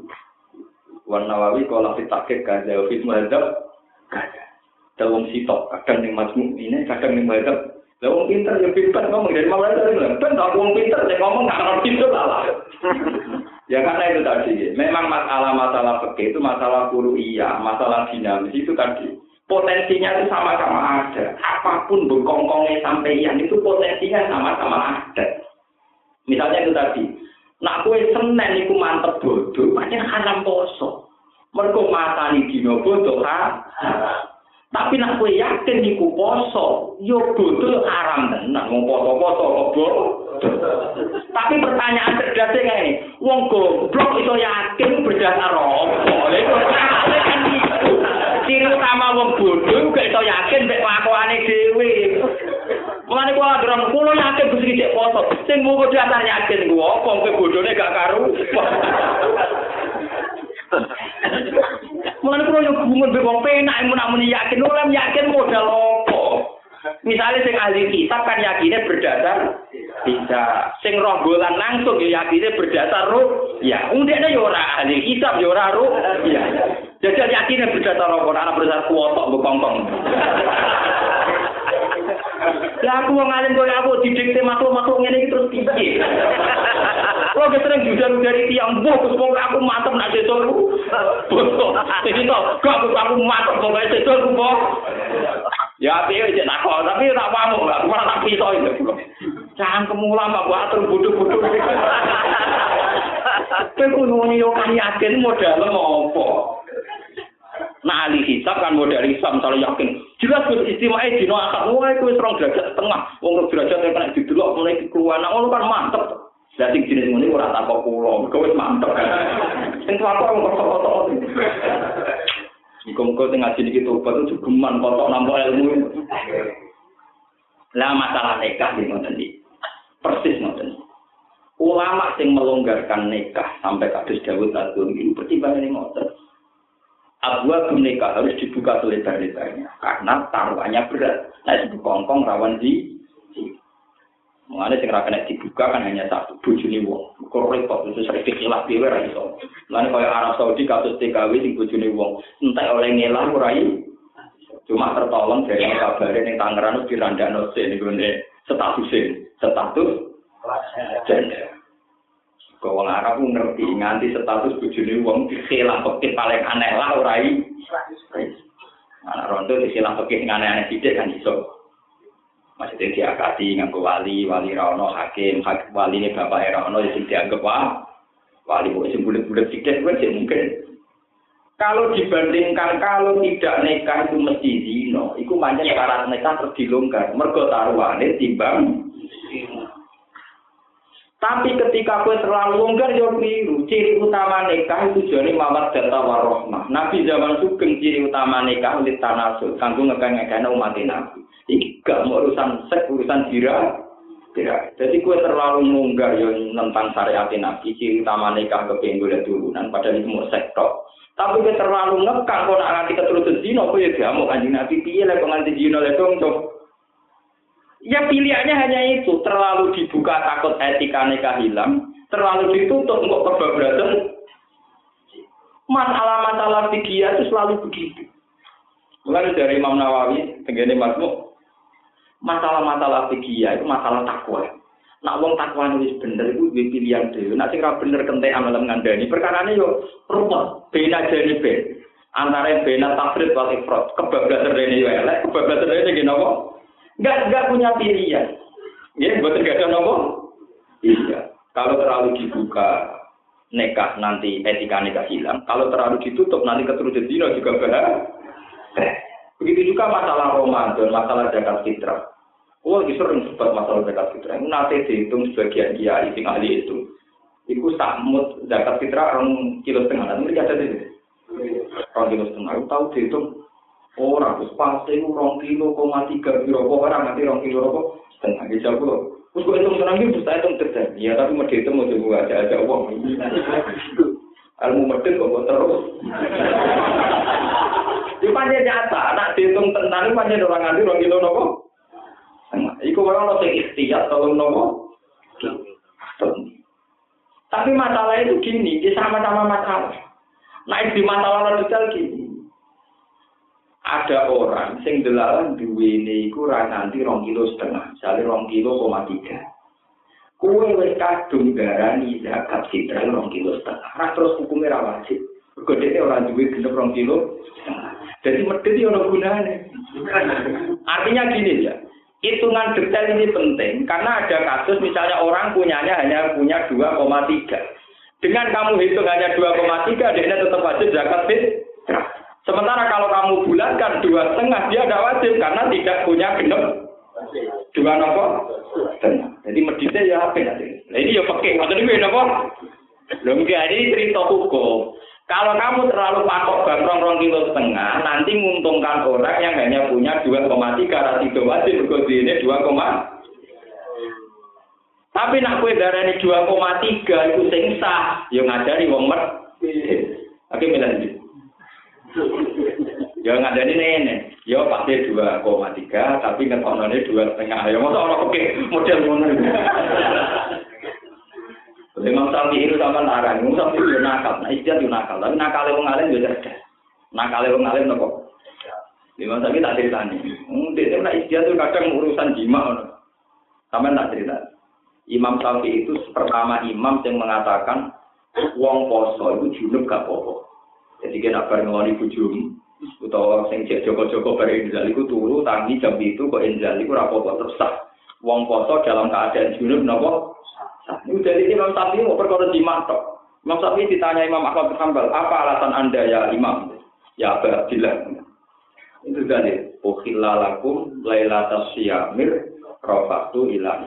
Wan Nawawi kola fit takrib kaza wa fil muhadzab kaza. Dawong sitok kadang ning majmu ini kadang ning muhadzab Lah wong pinter ya pinter ngomong dari malah itu ben tak wong pinter sing ngomong nggak ngerti itu lah. ya karena itu tadi, memang masalah-masalah fikih itu masalah iya, masalah dinamis itu tadi. Potensinya itu sama-sama ada. Apa pun berkongkongnya sampai yang itu potensinya sama-sama ada. Misalnya itu tadi, nak kue senen itu mantep bodoh, macam haram poso. Mereka matani dino bodoh, ha? Tapi nak kowe yakin iku poso, yo bodoh haram tenan wong poso-poso kok Tapi pertanyaan cerdasnya kayak ini, wong goblok iso yakin berdasar apa? Lha. Ciri utama wong bodoh gak iso yakin mek kelakuane dhewe. Mulane kula gerong kula yakin Gusti cek poso. Sing mau dasar yakin gua apa kowe bodone gak karu. Mulane kula yo gumun be wong penak mun nak yakin ora yakin modal opo. Misalnya sing ahli kitab kan yakinnya berdasar bisa. Sing rogolan langsung ya yakinnya berdasar ruh ya. Undeknya ya ora ahli kitab ya ora ruh ya. Jadi yakinnya berdasar apa? Anak berdasar kuotok bekongkong Lah aku wong alim koyo aku didik tema to ngene iki terus piye? Lo ge sering judan dari tiang bu terus wong aku mantep nak desa lu. Jadi to kok aku mantep kok gak desa lu kok. Ya piye jek nak kok tapi ra pamu lah aku nak piso itu. Jangan kemula mbak gua atur bodoh-bodoh. Kok ngono yo kan yakin modal opo? Nah, ahli hisab kan modal hisab misalnya yakin. Jelas gue istimewa dino akad mulai gue serong derajat setengah. Wong derajat yang kena didelok mulai keluar. Nah, kan mantep. Lah sing jenis ngene ora tak kok kula, mergo wis mantep. Sing apa wong kok-kok. Muga-muga sing ngaji iki tobat itu geman kotok nampa ilmu. Lah masalah nikah di ngoten iki. Persis ngoten. Ulama sing melonggarkan nikah sampai kados Dawud Agung ini pertimbangan ngoten. Abwa nikah harus dibuka selebar-lebarnya karena taruhannya berat. Nah, itu kongkong rawan di Mengenai sing kena dibuka kan hanya satu bojone wong. Kok repot itu sering dikilap dhewe ra iso. Lan kaya Arab Saudi kasus TKW sing bojone wong, entek oleh ngelah ora Cuma tertolong dari kabarin yang Tangerang dirandakno sik niku status status janda. Kau Arab ngerti nganti status bojone wong dikhilah pekit paling aneh lah ora Anak rondo dikhilah pekit aneh-aneh sithik kan iso. Maksudnya diakati nganggo wali, wali rano hakim, hakim wali ini bapak rano yang dianggap wah, wali kok sing bulat-bulat sidik kan mungkin. Kalau dibandingkan kalau tidak nikah itu mesti zino, itu banyak syarat nikah terus dilonggar. Mergo taruhane timbang tapi ketika kue terlalu longgar ya keliru. Ciri utama nikah itu jadi mawar data warohmah. Nabi zaman sugeng ciri utama nikah ulit tanasul. Kanggo ngekang ngekang umat nabi. Iki gak mau urusan sek, urusan jira. Ya, jadi kue terlalu munggah yang tentang syariat Nabi, ciri utama nikah kepengen golek turunan, padahal itu mau sektor. Tapi kue terlalu ngekang kok nak nganti keturutan zina, kue ya diamuk anjing Nabi, piye lah kok nganti zina lah Ya pilihannya hanya itu, terlalu dibuka takut etika nikah hilang, terlalu ditutup untuk kebablasan. Masalah-masalah fikih itu selalu begitu. Mulai dari Imam Nawawi, tenggene Masmuk, masalah-masalah fikih itu masalah takwa. Nak wong takwa wis bener iku duwe pilihan dhewe. Nak sing ora bener kentek amal ngandani ini yo rupa bena jane ben. Antara bena tafrid wal ifrat. Kebablasan rene yo elek, kebablasan rene nggih? Enggak enggak punya pilihan. Ya, buat gak ada nopo? Iya. Kalau terlalu dibuka nekah nanti etika nikah hilang. Kalau terlalu ditutup nanti keturunan dino juga bahaya. Begitu juga masalah Ramadan, masalah zakat fitrah. Oh, lagi sering sebut masalah zakat fitrah. Nanti dihitung sebagian kiai sing ahli itu. Iku samut zakat fitrah orang kilo setengah. Nanti mereka ada di Orang kilo setengah. Tahu dihitung. Orang terus pasti itu orang kilo koma tiga kilo orang nanti orang kilo rokok setengah. Bisa pulau. Terus gue hitung senang gitu, saya hitung terjadi. Ya tapi mau dihitung mau coba aja aja uang. Ilmu medit kok terus. Di panjang nyata, nak dihitung tentang ini panjang orang nganti orang kilo nopo. Iku orang lo sing ikhtiar tolong nopo. Tapi masalah itu gini, di sama-sama masalah. Naik di masalah radikal gini. Ada orang sing delalan duwe ini ra nganti rong kilo setengah, misalnya rong kilo koma tiga. Kue wis kadung darani zakat fitrah rong kilo setengah. Ra terus hukumnya ra wajib. Kodene orang duwe genep rong kilo Jadi medit ya ono gunane. Artinya gini ya, hitungan detail ini penting karena ada kasus misalnya orang punyanya hanya punya 2,3. Dengan kamu hitung hanya 2,3, dia tetap wajib zakat fitrah. Sementara kalau kamu bulatkan dua setengah, dia tidak wajib karena tidak punya genep dua nopo Jadi meditnya ya apa nanti? Nah ini ya pakai, maksudnya ini nopo. Belum ini cerita hukum. Kalau kamu terlalu pakok bangrong rong kilo setengah, nanti menguntungkan orang yang hanya punya 2,3 karena tidak wajib berkode ini 2, tapi nak kue darah ini 2,3 itu sing sah, yang ngajari wong mer. Oke, bilang Ya ngajari nenek, ya pasti 2,3 tapi ngetoknone dua setengah. Ya masa orang oke model ngono. Imam Syafi'i itu sama larang, Imam Syafi'i itu nakal, nah itu nakal, tapi nakal wong alim juga cerdas. Nakal wong alim nopo. Imam Syafi'i tak ceritani. Hmm, dia nak istiadat itu kadang urusan jima. Sama tak cerita. Imam Syafi'i itu pertama imam yang mengatakan wong poso itu junub gak popo. Jadi kita bar ngoni bujum, utawa sing cek joko-joko bar injal iku turu tangi jam itu kok injal iku apa-apa terus Wong poso dalam keadaan junub napa ini dari Imam Syafi'i mau perkara di tok. Imam Syafi'i ditanya Imam Ahmad bin apa alasan anda ya Imam? Ya Abu Abdillah. Itu dari Ukhillalakum lailatas syamir rofatu ila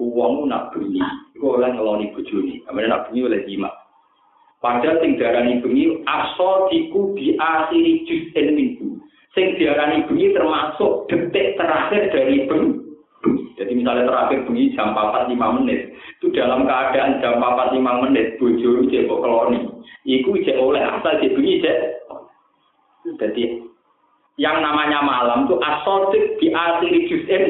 Uang nak bunyi, itu oleh ngeloni bujuni. Kemudian nak bunyi oleh jima. Padahal sing darani bunyi asodiku di akhiri juz'in minggu. Sing diarani bunyi termasuk detik terakhir dari bunyi. Jadi misalnya terakhir bunyi jam 4 5 menit, itu dalam keadaan jam 4 5 menit bojo cek kok keloni. Iku cek oleh asal cek bunyi cek. Jadi yang namanya malam itu asotik di akhir juz'in.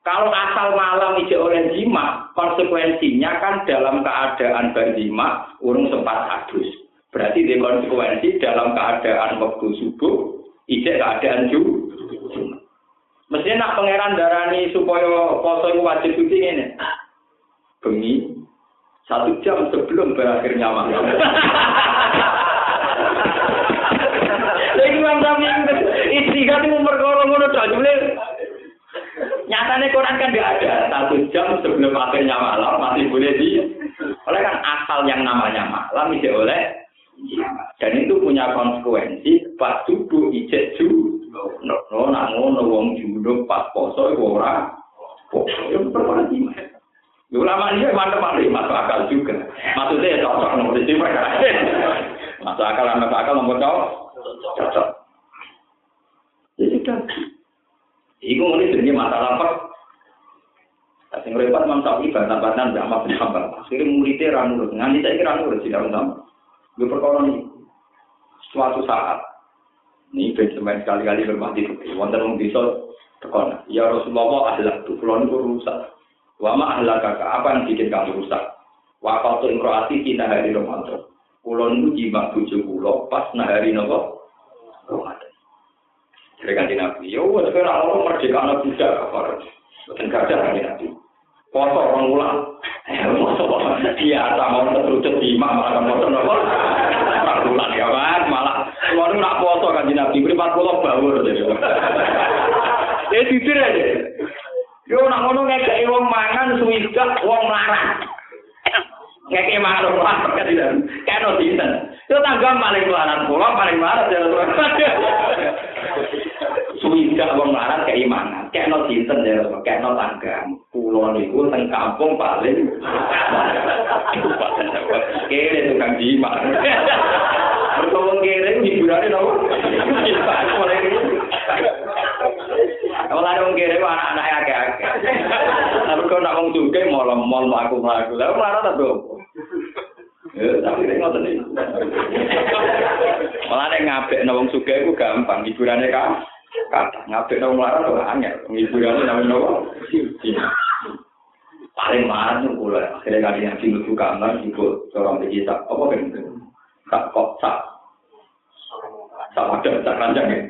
Kalau asal malam ije oleh jima, konsekuensinya kan dalam keadaan berjima, urung sempat hadus. Berarti di konsekuensi dalam keadaan waktu subuh, ije keadaan juga. Mestinya nak pangeran darani supaya poso itu wajib suci ini. Bengi satu jam sebelum berakhirnya malam. Lagi Imam Syafi'i istiqat itu perkara ngono tok Nyatanya Quran kan tidak ada satu jam sebelum akhirnya malam masih boleh di. Oleh kan asal yang namanya malam tidak oleh dan itu punya konsekuensi pas subuh ijek ju No, no, nak ngono wong junub pas poso ora. Poso yo perwati. Ulama ini mantep mantep masuk akal juga. Maksudnya ya cocok nomor itu Masuk akal masuk akal nomor cocok. Cocok. Ya sudah. Iku ini jadi masalah apa? Sing repot Imam Syafi'i bantah-bantahan Mbak Ahmad bin Hambal. Akhirnya muridnya ra nurut. Nganti saiki ra nurut sih sama. Gue perkara ini. Suatu saat ini benjamin sekali-kali bermati itu. Wonten wong bisa tekon. Ya Rasulullah ahlak tuh. Kulo niku rusak. Wama ahlak kakak. Apa yang bikin kamu rusak? Wa qatu imraati tina hari Ramadan. Kulo niku jima bojo kulo pas nahari nopo? Dari kanji Nabi, ya wes kira orang merdeka anak budak kafar. Bukan gajah kanji Nabi. Foto orang ulang. Eh, foto biasa mau terus jima malah kan foto nopo. Ulang ya kan, malah keluar nak foto kanji Nabi. Beri empat bawur. Ya jujur aja. Yo nak ngono ngekei wong mangan suwidak wong larang. Mangan wong larang kan tidak. Kano dinten. Itu tangga paling larang pulau paling larang ya. Suwidak wong larang keimanan. Keno dinten ya, keno tangga. Pulau niku teng kampung paling. Kere tukang jima. Bertolong kere hiburannya nopo. Kalau ada wong kere anak-anak akeh-akeh. Tapi kok nak wong juga mall-mall aku mlaku. Lah mlarat ta, Bro? Ya, iki. Malah nek ngabek wong sugih iku gampang, hiburane kan. Kata ngabek wong mlarat kok angel. Hiburane nang nopo? Paling marah tuh kula. Akhirnya kali yang sing buka kamar ibu seorang digital. Apa kan? Kak kok sak. Sak ada sak keranjang ya.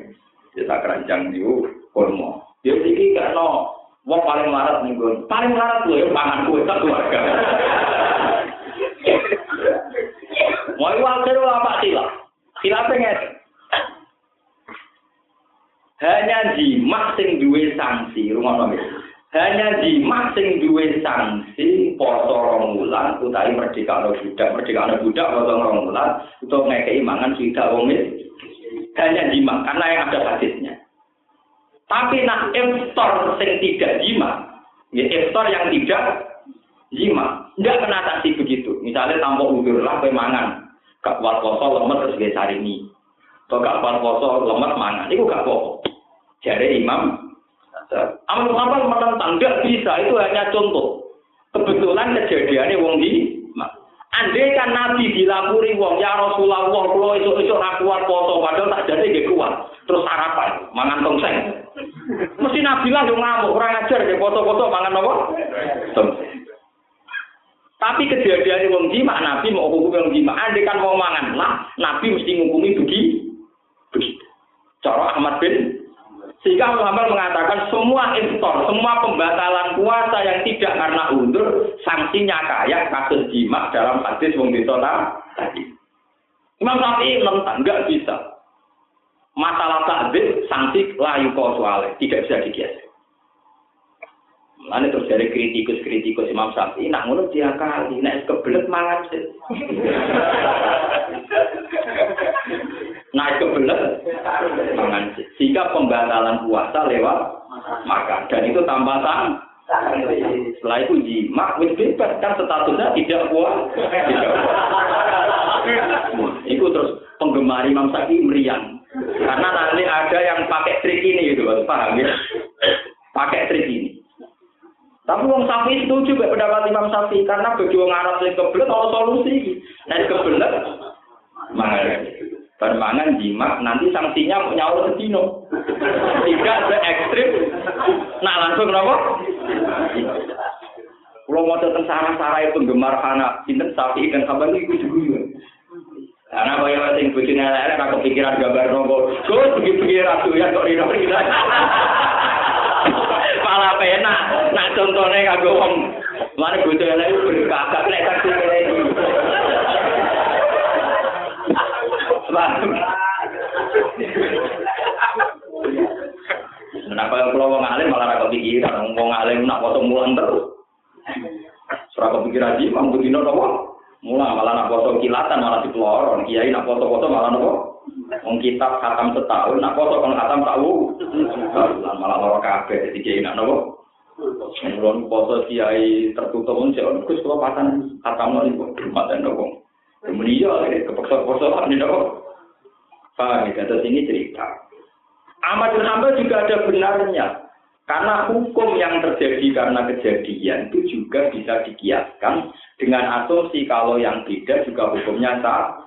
Ya sak keranjang itu kurma. Ya iki karena wong paling larat nih gue. Paling larat gue pangan kue tak keluarga. Mau wakil apa sila? Sila pengen. Hanya jima sing duwe sanksi, rumah nomi. Hanya jima sing duwe sanksi poso rong wulan utawi merdeka no budak, merdeka no budak poso rong untuk ngekei mangan sudah wong Hanya jima karena yang ada hadisnya. Tapi nak iftar sing tidak jima, ya iftar yang tidak jima, tidak kena sanksi begitu. Misalnya tanpa udur lah mangan, gak kuat poso lemes terus gak cari ini. Atau gak kuat poso lemes mangan, itu gak apa Jadi Imam. Amal Muhammad menentang, tidak bisa, itu hanya contoh. Kebetulan kejadiannya wong di Andai kan Nabi dilapuri wong ya Rasulullah kalau itu itu kuat foto padahal tak jadi gak kuat. Terus harapan mangan tongseng. Mesti Nabi lah yang ngamuk kurang ajar gak foto-foto mangan apa? Tongseng tapi kejadian wong jima Nabi mau hukum wong jima andai kan mau mangan lah Nabi mesti ngukumi begitu begitu cara Ahmad bin sehingga Muhammad mengatakan semua instor, semua pembatalan puasa yang tidak karena undur, sanksinya kayak kasus jima dalam hadis wong ditolak tadi. Imam Syafi'i menentang, nggak bisa. Masalah takdir, sanksi layu soalnya, tidak bisa digeser. Mana terus dari kritikus-kritikus Imam Syafi'i, nak ngono dia kali, nak kebelet mangan sih. naik ke belas mangan sehingga pembatalan puasa lewat makan. Dan itu tambah sang setelah itu jima wis bebas kan statusnya tidak puas itu terus penggemar Imam Syafi'i meriang. Karena nanti ada yang pakai trik ini gitu paham ya? Pakai trik ini tapi Wong Safi itu juga pendapat Imam Safi karena bagi Wong Arab yang kebelet ada solusi. Nah kebelet mangan. Dan mangan jimat nanti sanksinya mau nyawa sedino. Tidak se ekstrim. Nah langsung kenapa? Kalau mau tentang sarah-sarah penggemar anak, sinten sapi dan kabar itu juga. Karena kaya sing bojone elek aku pikiran gambar nopo. Gus begitu ratu ya kok rino kita. malah penak nak contohnya kanggo wong. Mari bojo elek berkagak nek tak dikeleni Kenapa yang pulau wong alim malah rakyat pikiran, wong alim nak potong mulan terus. Serah kepikiran jiwa, dino tidak Mulang malah nak foto kilatan malah dipelorong. Kiai nak foto-foto malah nopo. Wong kitab khatam setahun, nak foto kan khatam tahu. Malah loro kabeh, jadi kiai nak nopo. Mulon foto kiai tertutup pun sih, kus kalau patan khatam nopo, rumah dan nopo. Kemudian ya, kepeksa-peksa ini nopo. Paham ya, ini cerita. Ahmad bin Hanbal juga ada benarnya. Karena hukum yang terjadi karena kejadian itu juga bisa dikiaskan dengan asumsi kalau yang beda juga hukumnya sama.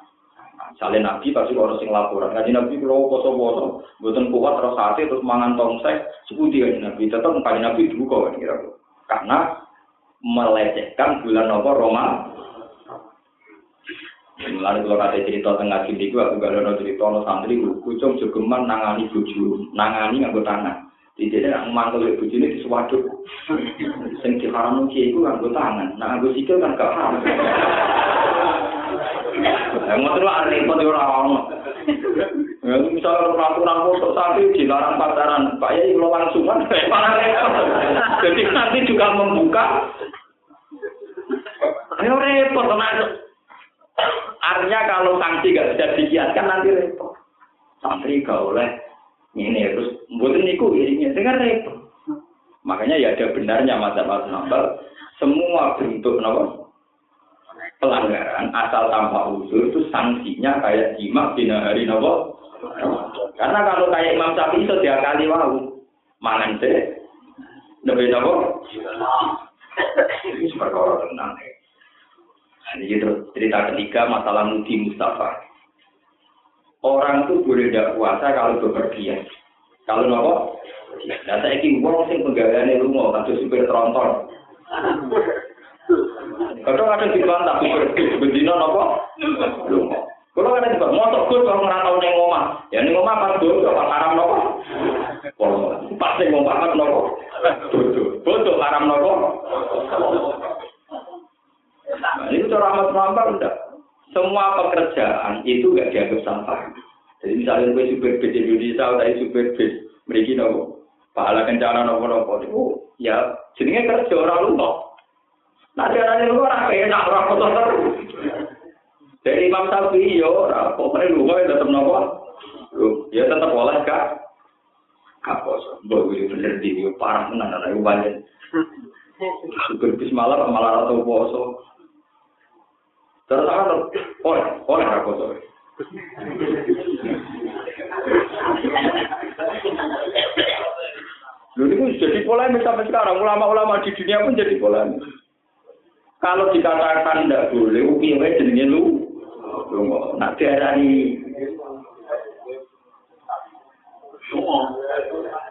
Misalnya Nabi pasti orang sing laporan, ngaji Nabi kalau poso-poso, buatan kuat terus hati terus mangan tongsek, suku dia Nabi tetap ngaji Nabi dibuka kan kira Karena melecehkan bulan apa Roma. Mulai kalau kata cerita tengah sini, aku gak ada cerita no santri, kucing jogeman nangani buju, nangani nganggo tangan. Tidak ada mantel ibu ini sewaduk. Sing diharam kiai itu nganggo tangan, nah nganggo sikil kan gak haram. Mau terus ada repot di orang Ya, misalnya peraturan foto sapi dilarang pacaran, Pak Yai kalau malah repot. Jadi nanti juga membuka. Ayo repot, Artinya kalau sanksi gak bisa dikiaskan nanti repot. Santri gak oleh ini terus buatin niku ini dengan repot. Makanya ya ada benarnya masa masa semua bentuk nopo pelanggaran asal tanpa usul itu sanksinya kayak jimat di hari nopo. Karena kalau kayak Imam Syafi'i itu dia kali wau mangan teh lebih nopo. Ini perkara tenang. Nah, ini terus cerita ketiga masalah mudi Mustafa. Orang itu boleh tidak puasa kalau bepergian. Kalau nopo, nah saya ingin uang sing pegawainya lu mau supir tronton. Kadang ada di bantah supir bendino nopo, lu Kalau ada juga motor gue kalau ngerantau neng omah, ya neng omah pas dulu pas haram nopo, pas neng omah pas nopo, bodoh haram nopo. Nah, ini cara amat melampar enggak. Semua pekerjaan itu gak dianggap sampah. Jadi misalnya gue supir bis Indonesia atau supir bis mereka nopo, pahala kencana nopo nopo itu ya jenenge kerja orang lupa. Nah cara ini orang enak orang foto terus. Dari Imam Syafi'i yo orang pokoknya lupa ya tetap nopo, ya tetap boleh kak. Kapos, gue bener di parah tenan anak banyak. Supir bis malah malah atau poso. Terus apa? Oleh, oleh kapos. Lalu ini jadi polemik sampai sekarang. Ulama-ulama di dunia pun jadi polemik. Kalau dikatakan tidak boleh, uki wae jenenge lu. Nak diarani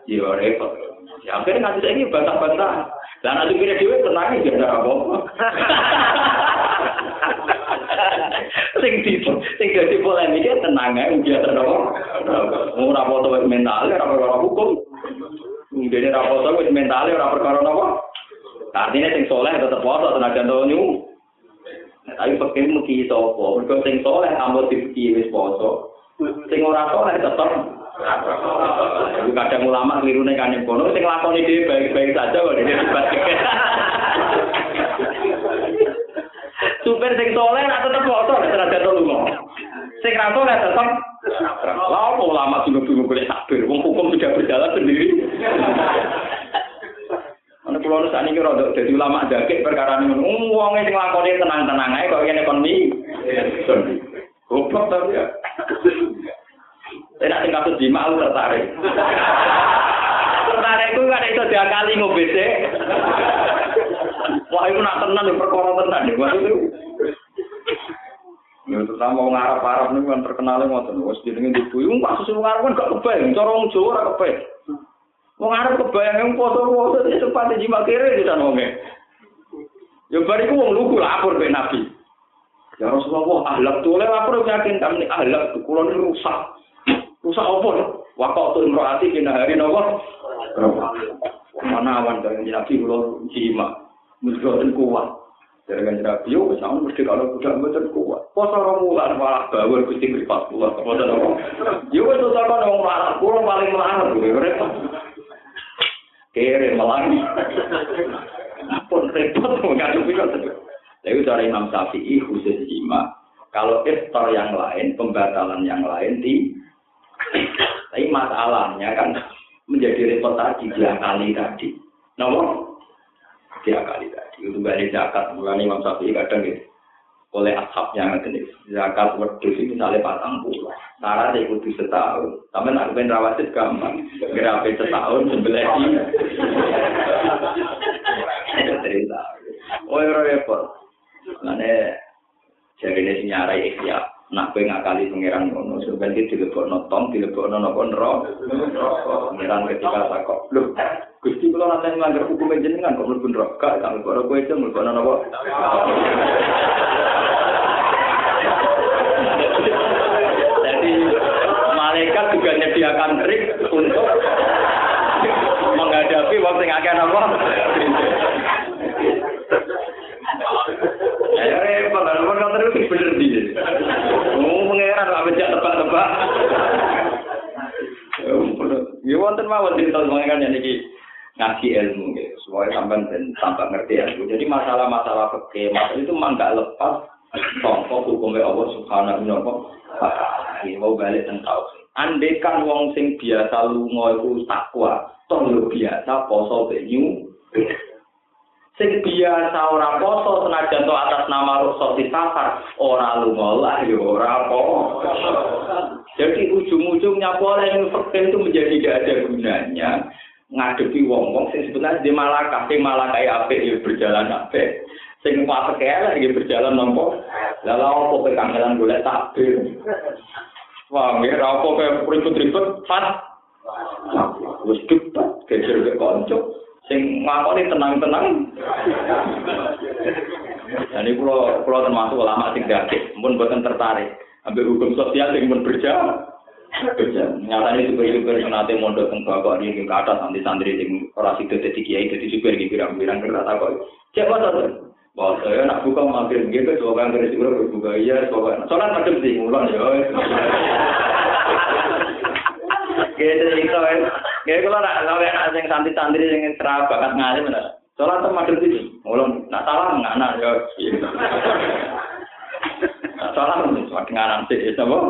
Ya repot. Ya akhirnya nanti saya ini bantah-bantah. Dan nanti kira dewe tenang ya tidak apa-apa. sing di sing dadi polemik tenang ae biasa apa ora foto mental ora perkara hukum. Ngene ora foto wis mental ora perkara apa? Artinya sing soleh tetep foto tenaga nyu tapi pakai muki sapa? Mergo sing soleh ambo dipiki wis poso. Sing ora soleh tetep. Kadang ulama kelirune kan kono sing lakoni dhewe baik-baik saja kok dhewe Supir sing soleh nak tetep foto nek ora jatuh lunga. Sing ra soleh tetep Lah apa ulama sing bingung boleh takbir, wong hukum sudah berjalan sendiri. Ana kula nu sakniki rada dadi ulama jakek perkara niku. Wong sing lakone tenang-tenang ae kok ngene kon mi. Goblok tapi ya. Enak sing kasus di mau tertarik. Tertarik ku kan iso diakali ngombe sik. Wah, itu nak tenang ya perkara tenan ya. Maksudnya Ya terutama wong Arab-Arab niku kan terkenal ngoten. Wis jenenge ibu iku kasus wong Arab kan gak kebayang, cara wong Jawa ora kebayang. Wong Arab kebayang yang foto-foto itu sepati jima kere di sana wonge. Ya bariku wong lugu lapor ke Nabi. Ya Rasulullah, ahlak tuh oleh lapor yakin kami ahlak kula ini rusak. Rusak apa? Waktu tuh imroati kena hari nawa. Mana awan dari Nabi kula jima. Mesti kuat. Dari kan Nabi, yo sama mesti kalau udah betul kuat. Poso orang mulan malah bawa gusti privat kuat. Poso orang, yo itu sama orang malah, kurang paling malah, gue repot. Kere malah, pun repot mengadupi kan. Tapi cara Imam Syafi'i khusus jima. Kalau iftar yang lain, pembatalan yang lain di tapi masalahnya kan menjadi repot tadi dua kali tadi. Nomor diakali tadi. Itu mbak ini zakat, mulai Imam Shafi'i kadang gitu. Oleh ashabnya yang ini. Zakat wadus itu misalnya patang pula. Nara dia kudu setahun. Tapi nak kemen rawasit gampang. Gerape setahun, sebelah ini. Cerita. Oh, ya, ya, ya. Nah, jadi ini sinyarai ikhya. Nak kue ngakali pengiran ngono. Sebelah ini dilebok notong, dilebok nono pun Pangeran Pengiran ketika sakok. Loh, Gusti kula nanti melanggar hukum jenengan kok mlebu neraka, kang kok kowe itu mlebu napa?" Jadi malaikat juga menyediakan trik untuk menghadapi waktu yang akan apa? Ya wonten mawon cerita mengenai yang ini ngaji ilmu gitu. Supaya sampai dan tambah ngerti ilmu. Jadi masalah-masalah fikih, masalah itu memang nggak lepas contoh hukumnya Allah Subhanahu wa taala. Mau balik tentang Andekan wong sing biasa lunga iku takwa, toh biasa poso benyu. sing biasa ora poso senajan to atas nama rukhsah di safar ora lunga ya ora apa jadi ujung-ujungnya boleh yang itu menjadi tidak ada gunanya ngadepi wong-wong sing sebenarnya di malakah sing malakah apik ya berjalan apik sing apa kaya lagi berjalan nompo lalu apa kekangelan boleh takbir wah ya apa kayak ribut-ribut fat wis cepat geger ke konco sing ngakoni tenang-tenang. Ini kalau kalau termasuk ulama gak, pun bukan tertarik. Ambil hukum sosial yang pun berjalan. nyatane supir-supir senate mondok teng bapak iki ning kathah santri-santri sing ora sida dadi kiai dadi supir iki pirang-pirang kira tak kok. Cek apa to? Bos saya nak buka mampir nggih ke sokan kere sing urip buka iya sokan. Sokan macam sih ngulon ya. Gede iki kan. Nggih kula nak sampe sing santri-santri sing cerah bakat ngali menar. Sokan to macam sih ngulon. Nak salah enggak nak ya. Salah, salah, dengan salah, salah, salah,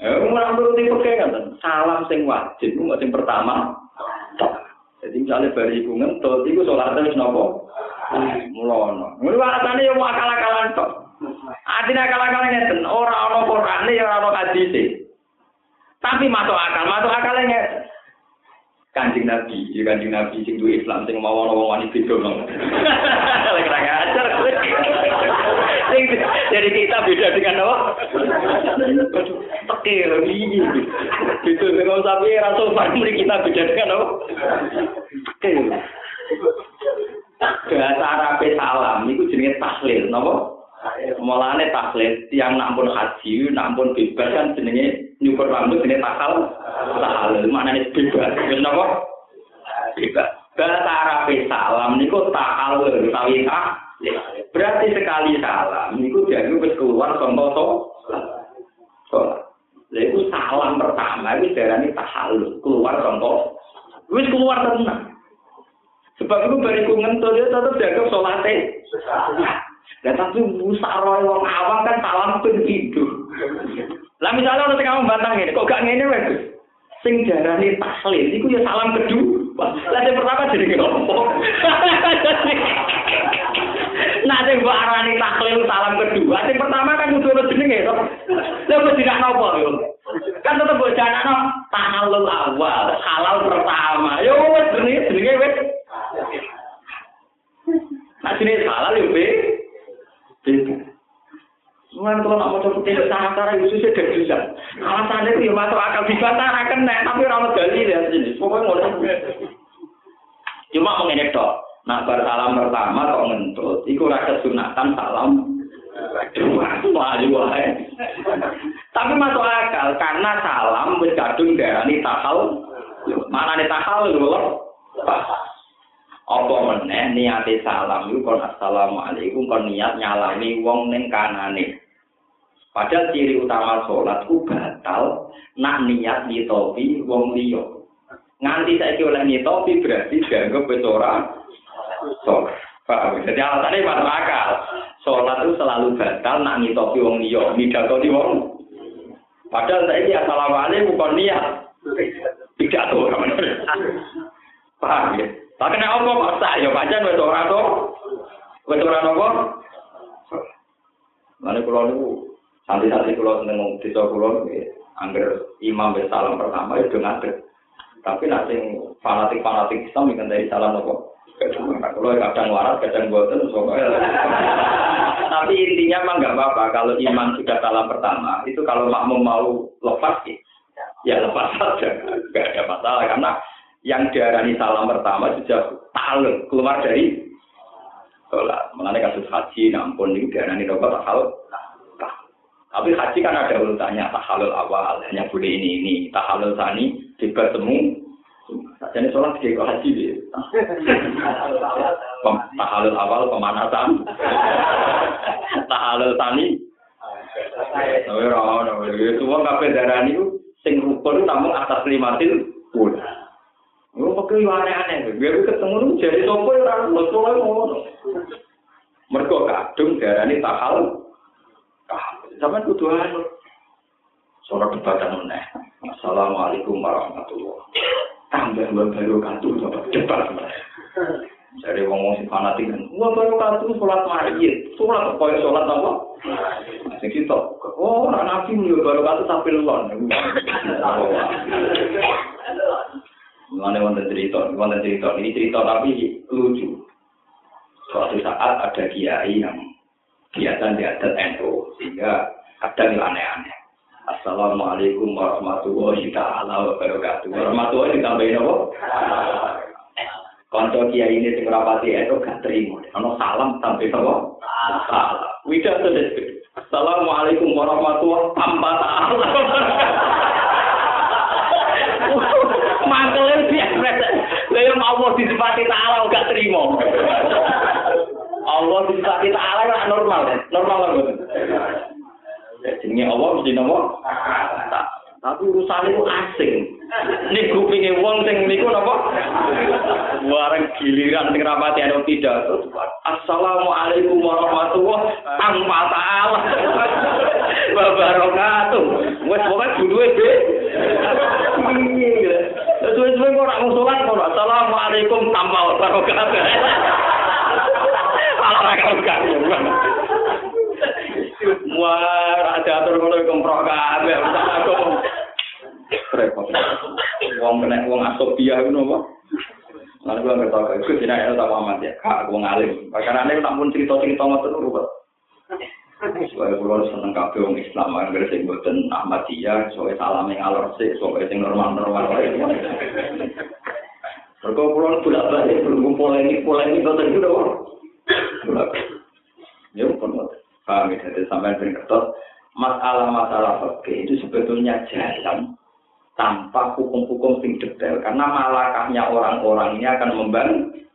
Ya, mulai nuruti pakai kan, salam sing wajib, nggak sing pertama. Jadi misalnya bari ibu ngentut, itu sholatnya wis nopo. Mulono. Ngono alasannya yang akal-akalan tok. Artinya akal-akalan ngeten, ora ana Qur'ane ya ora ana hadise. Tapi masuk akal, masuk akalnya ngeten. Kanjeng Nabi, ya kanjeng Nabi sing duwe Islam sing mau wani beda. Lek ra ngajar. Jadi kita beda dengan apa? Tekir, iki. Itu dengan sapi ra sopan kita beda dengan apa? Tekir. Bahasa Arab salam itu jenenge tahlil, napa? Mulane tahlil tiang nampun haji, nampun bebas kan jenenge nyukur rambut jenenge takal. Tahlil maknane bebas. Wis napa? Bebas. Bahasa Arab salam niku takal utawi ah. Berarti sekali salam niku jadi wis keluar contoh to. Lha salam pertama iki darani tahallul, keluar contoh. Wis keluar tenang. Sebab itu bariku ngentut dia tetap jaga sholatnya. Dan tapi musyawarah wong awam kan salam pun hidup. Lah misalnya orang kamu bantang ini, kok gak ngene wes? Sing jarane tahlil iku ya salam kedua. Lah yang pertama jadi ngopo? Nah, sing mbok arani tahlil salam kedua, sing pertama kan kudu ono jenenge to. Lah kok tidak nopo yo? Kan tetep mbok janakno tahallul awal, halal pertama. Yo wis jenenge jenenge wis Nah sini salah ya be. Mungkin kalau nak mau coba tidak cara sih tidak bisa. Alasannya ya masuk akal dibatarakan nek tapi rawat gali ya sini. Pokoknya mau Cuma mengenai dok. Nah bersalam pertama kok ngentut. Iku rasa sunatan salam. Tapi masuk akal karena salam berkadung dari tahal. Mana nih tahal loh? apa meneh niate salam iku kon assalamualaikum kon niat nyalami wong ning kanane padahal ciri utama salat ku batal nak niat nyitopi wong liya nganti saiki oleh nyitopi berarti dianggap wis ora salat paham. Jadi alasannya masuk akal. Salat itu selalu batal nak nyitopi wong liya midakoni wong. Padahal saiki assalamualaikum kon niat. Tidak tahu paham ya? Tapi nek apa kok sak ya pancen wis ora to. Wis ora nopo? Mane kula niku santai-santai kula seneng desa kula angger imam wis salam pertama itu ngadeg. Tapi nek sing fanatik-fanatik Islam iki dari salam nopo? Kalau kadang waras, kadang boten, Tapi intinya mah nggak apa-apa. Kalau imam sudah salam pertama, itu kalau makmum mau lepas, ya lepas saja, nggak ada masalah. Karena yang diarani salam pertama sudah taluk keluar dari sholat. Mengenai kasus haji, nampun ini diarani tak halal. Tapi haji kan ada urutannya, tak halal awal, hanya boleh ini ini, tak halal sani, bertemu, jadi sholat kayak kok haji dia. Tahalul awal pemanasan. Tahalul tani. Tapi orang itu uang kafe darah ini sing rukun namun atas lima til pun. Lu pakai aneh-aneh, gue ketemu jadi sopo ya orang lo mau. Mereka kadung darah ini tahal. Sama tuduhan. Sholat debatan meneh. Assalamualaikum warahmatullahi tambah baru kantu cepat dari wong wong si fanatik kan wah baru kantu sholat mayit sholat koyo sholat apa? Sing kita oh anak nabi nih baru kantu sampai lon Mengenai wonten cerita, wonten cerita. Ini cerita tapi lucu. Suatu saat ada kiai yang biasa di adat NU sehingga ada yang aneh-aneh. Assalamualaikum warahmatullahi taala wabarakatuh. Warahmatullahi ditambahin apa? Kanca kiai ini sing rapati itu gak terima. Ono salam sampai apa? Salam. Wida tulis. Assalamualaikum warahmatullahi tanpa taala. Mangkelnya biasa. Lalu Allah disifati ta'ala gak terima. Allah disifati ta'ala kan? Normal. Normal kan? jenenge Allah mesti nopo? Tapi urusan itu asing. Ini kupingnya wong sing niku nopo? Bareng giliran sing rapati ada tidak. Assalamualaikum warahmatullahi tanpa ta'ala. Wabarakatuh. Wes pokoknya dulu be. Suwe-suwe kok ora musolat kok assalamualaikum tanpa wabarakatuh. salah ra karo kan. Wah, ra diatur ngono kemprok kabeh usah aku. Repot. Wong nek wong asok piyah ngono apa? Lan kula ngertos kok iku dina ya ta paman ya. Ka aku ngalih. Pakarane nek mun cerita-cerita ngoten lho, Pak. Soalnya kalau seneng kabeh wong Islam, kan gak sih buatin Ahmadiyah, soalnya salam yang alor soalnya yang normal normal wae. itu. kula sudah balik, berkumpul ini, pulang ini, berkumpul ini, ya pun Paham ya, ben ketok. Masalah-masalah fakih itu sebetulnya jalan tanpa hukum-hukum sing detail. Karena malakahnya orang-orang ini akan membantu